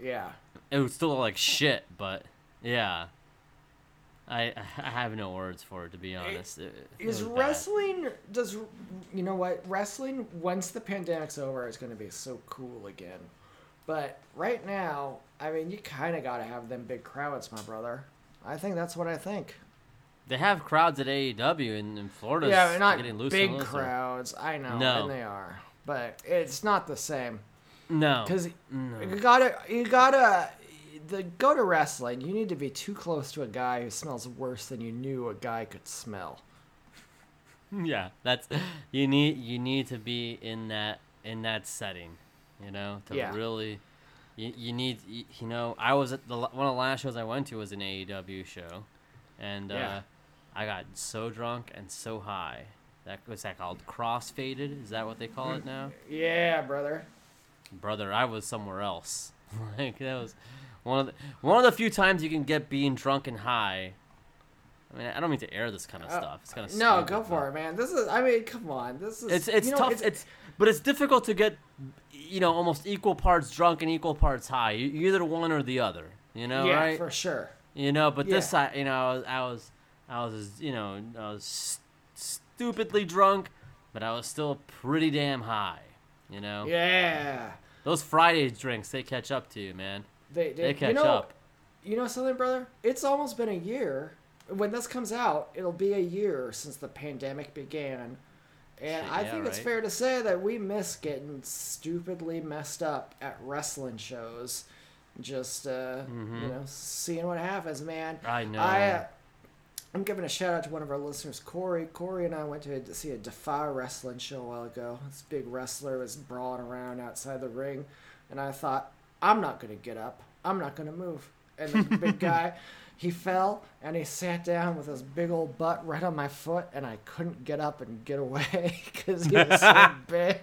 Yeah. it would still look like shit. But yeah, I I have no words for it to be honest. It- it Is was bad. wrestling does you know what wrestling once the pandemic's over is going to be so cool again, but right now I mean you kind of got to have them big crowds, my brother. I think that's what I think. They have crowds at AEW in, in Florida. yeah, they're not getting loose big crowds. I know, No. and they are, but it's not the same No, because no. you gotta you gotta the go to wrestling. You need to be too close to a guy who smells worse than you knew a guy could smell. yeah, that's you need you need to be in that in that setting, you know, to Yeah. really. You, you need you, you know I was at the one of the last shows I went to was an AEW show, and uh, Yeah. I got so drunk and so high. That was that called? Crossfaded? Is that what they call it now? Yeah, brother. brother, I was somewhere else. like that was one of the one of the few times you can get being drunk and high. I mean, I don't mean to air this kind of Uh, stuff. It's kind of No, go for it, man. This is. I mean, come on. This is. It's it's you know, tough. It's, but it's difficult to get, you know, almost equal parts drunk and equal parts high. You, either one or the other. You know, yeah, right? for sure. You know, but this Yeah. I, you know, I was, I was, I was, you know, I was st- stupidly drunk, but I was still pretty damn high. You know, Yeah. those Friday drinks they catch up to you, man. They, they, They catch you know, up. You know something, brother? It's almost been a year. When this comes out, it'll be a year since the pandemic began. And Shit, I yeah, think it's fair to say that we miss getting stupidly messed up at wrestling shows. Just, uh, you know, seeing what happens, man. Mm-hmm. I know. I, I'm giving a shout out to one of our listeners, Corey. Corey and I went to see a Defy wrestling show a while ago. This big wrestler was brawling around outside the ring, and I thought, I'm not gonna get up. I'm not gonna move. And the big guy, he fell and he sat down with his big old butt right on my foot, and I couldn't get up and get away because he was so big.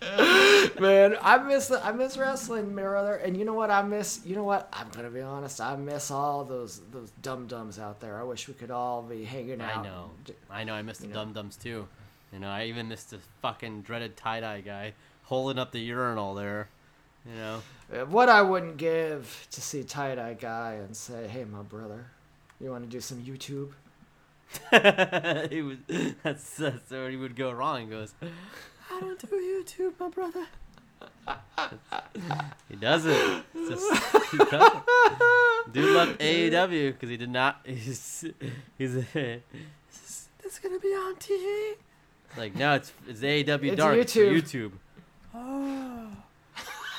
Man, I miss the, I miss wrestling, my brother. And you know what I miss? You know what? I'm gonna be honest. I miss all those those dum dums out there. I wish we could all be hanging out. I know. I know. I missed the know. dum dums too. You know, I even missed the fucking dreaded tie dye guy holding up the urinal there. You know. Uh, What I wouldn't give to see tie dye guy and say, "Hey, my brother, you want to do some YouTube?" he was. That's that's where he would go wrong. He goes, "I don't do YouTube, my brother." he does it. It's just, he does it. Dude left AEW because he did not. He's he's. Is this is gonna be on TV? It's like no, it's it's AEW It's Dark. It's YouTube. YouTube. Oh,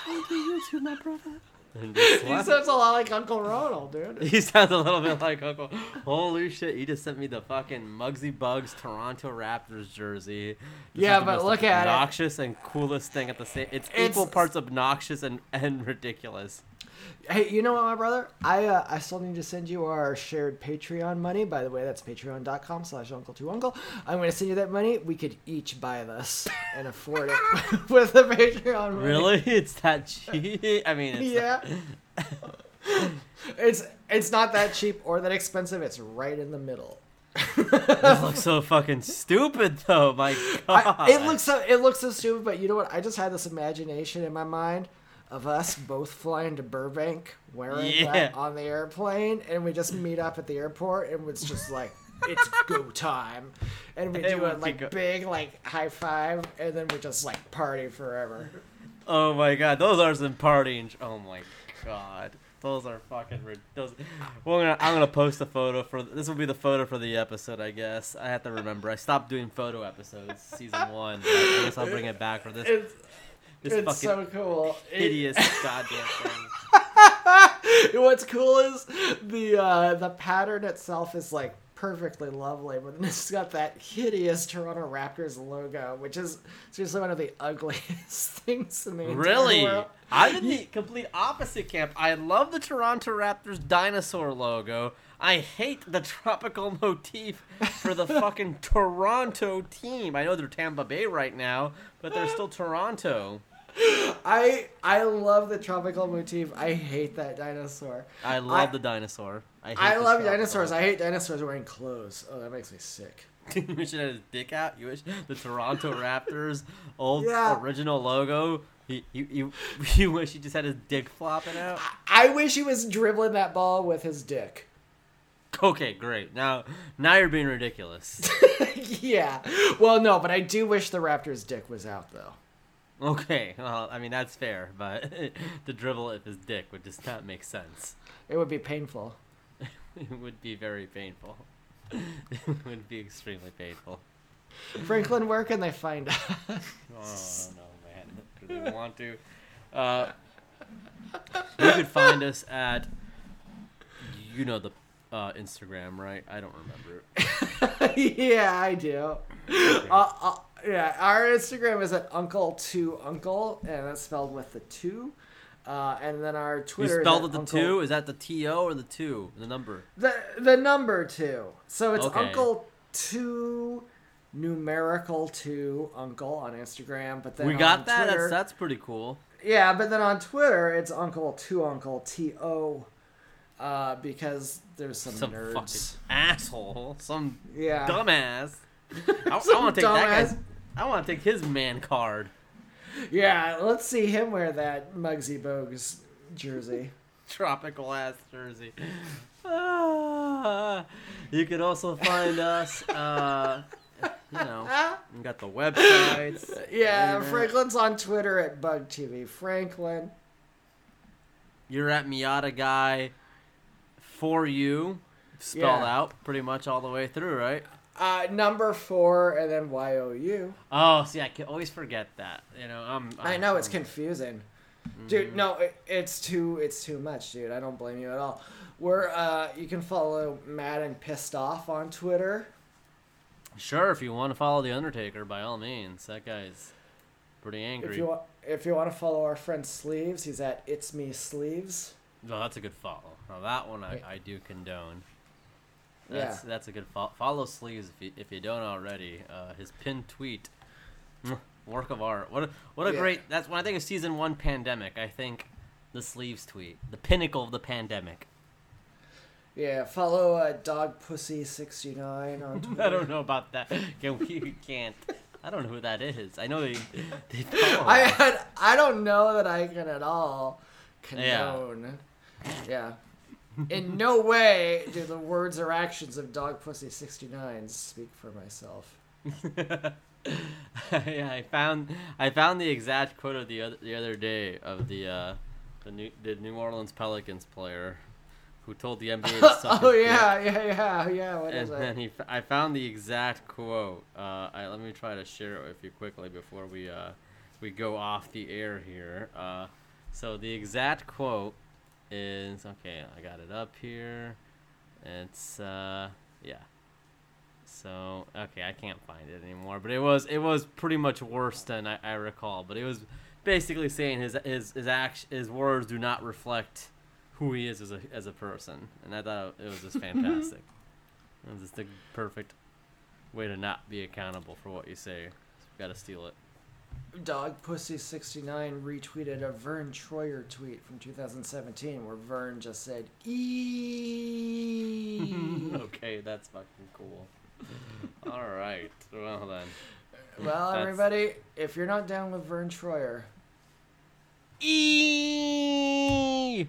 I do YouTube, my brother. He sounds a lot like Uncle Ronald, dude. He sounds a little bit like Uncle. Holy shit! He just sent me the fucking Muggsy Bogues Toronto Raptors jersey. This Yeah, but look at it. obnoxious and coolest thing at the same. It's, It's- equal parts obnoxious and and ridiculous. Hey, you know what, my brother? I uh, I still need to send you our shared Patreon money. By the way, that's patreon.com slash uncle to uncle. I'm going to send you that money. We could each buy this and afford it with the Patreon money. Really? It's that cheap? I mean, it's Yeah. it's it's not that cheap or that expensive. It's right in the middle. This looks so fucking stupid, though. My God. I, it looks so it looks so stupid, but you know what? I just had this imagination in my mind of us both flying to Burbank wearing Yeah. that on the airplane, and we just meet up at the airport, and it's just like it's go time, and we It do a like go- big like high five, and then we just like party forever. Oh my God, those are some partying. Oh my God. Those are fucking those. Well, I'm gonna, I'm gonna post a photo for this. Will be the photo for the episode, I guess. I have to remember. I stopped doing photo episodes season one. But I guess I'll bring it back for this. It's this it's fucking so cool. It- hideous goddamn thing. What's cool is the uh, the pattern itself is like perfectly lovely, but then it's got that hideous Toronto Raptors logo, which is seriously one of the ugliest things in the Really? world. I'm in the complete opposite camp. I love the Toronto Raptors dinosaur logo. I hate the tropical motif for the fucking Toronto team. I know they're Tampa Bay right now, but they're still Toronto. I I love the tropical motif. I hate that dinosaur. I love I- the dinosaur. I, hate I love tropical dinosaurs. I hate dinosaurs wearing clothes. Oh, that makes me sick. you wish it had his dick out. You wish the Toronto Raptors old Yeah. original logo. You, you, you, you wish he just had his dick flopping out. I wish he was dribbling that ball with his dick. Okay, great. Now, now you're being ridiculous. yeah. Well, no, but I do wish the Raptors' dick was out though. Okay, well, I mean that's fair, but to dribble it with his dick would just not make sense. It would be painful. It would be very painful. it would be extremely painful. Franklin, where can they find us? Oh no, man! Do they want to? Uh, you could find us at, you know the uh, Instagram, right? I don't remember. it. yeah, I do. Uh, uh, yeah, our Instagram is at Uncle to Uncle, and that's spelled with the two. Uh, and then our You Twitter. spelled is it the Uncle- two? Is that the T O or the two? The number? The the number two. So it's Okay. Uncle two numerical two Uncle on Instagram, but then we got that. Twitter- That's that's pretty cool. Yeah, but then on Twitter it's Uncle Two Uncle T O. Uh, because there's some, Some nerds. fucking asshole. Some Yeah. dumbass. I, Some want to take that guy's. I want to take his man card. Yeah, let's see him wear that Muggsy Bogues jersey. tropical ass jersey. Ah, you can also find us, uh, you know, we got the websites. Yeah, internet. Franklin's on Twitter at BugTV Franklin. You're at Miata Guy for you, spelled Yeah. out pretty much all the way through, right? Uh, number four, and then Y O U. Oh, see, I can always forget that. You know, I'm. I know it's I'm- confusing, Mm-hmm. dude. No, it, it's too it's too much, dude. I don't blame you at all. We're uh, you can follow Mad and Pissed Off on Twitter. Sure, if you want to follow the Undertaker, by all means. That guy's pretty angry. If you want, if you want to follow our friend Sleeves, he's at It's Me Sleeves. Well, that's a good follow. Now that one I, I do condone. Yeah. That's that's a good follow. Follow Sleeves if you, if you don't already. Uh, his pinned tweet, work of art. What a, what a Yeah. great. That's when I think of season one pandemic. I think the Sleeves tweet, the pinnacle of the pandemic. Yeah, follow uh, Dog Pussy sixty nine on Twitter. I don't know about that. Can we we can't. I don't know who that is. I know they they. I I don't know that I can at all Yeah. Yeah. In no way do the words or actions of Dog Pussy 69 speak for myself. yeah, I found I found the exact quote of the other the other day of the uh, the New the New Orleans Pelicans player who told the NBA to suck Oh dick. yeah, yeah, yeah, yeah. What is and then he I found the exact quote. Uh, I, let me try to share it with you quickly before we uh, we go off the air here. Uh, so the exact quote is okay. I got it up here. It's uh, yeah. So okay, I can't find it anymore. But it was it was pretty much worse than I, I recall. But it was basically saying his his his act his words do not reflect who he is as a as a person, and I thought it was just fantastic. it was just the perfect way to not be accountable for what you say. you Got to steal it. Dog Pussy 69 retweeted a Vern Troyer tweet from 2017 where Vern just said, "E." okay, that's fucking cool. All right. Well then. well, That's- everybody, if you're not down with Vern Troyer, E.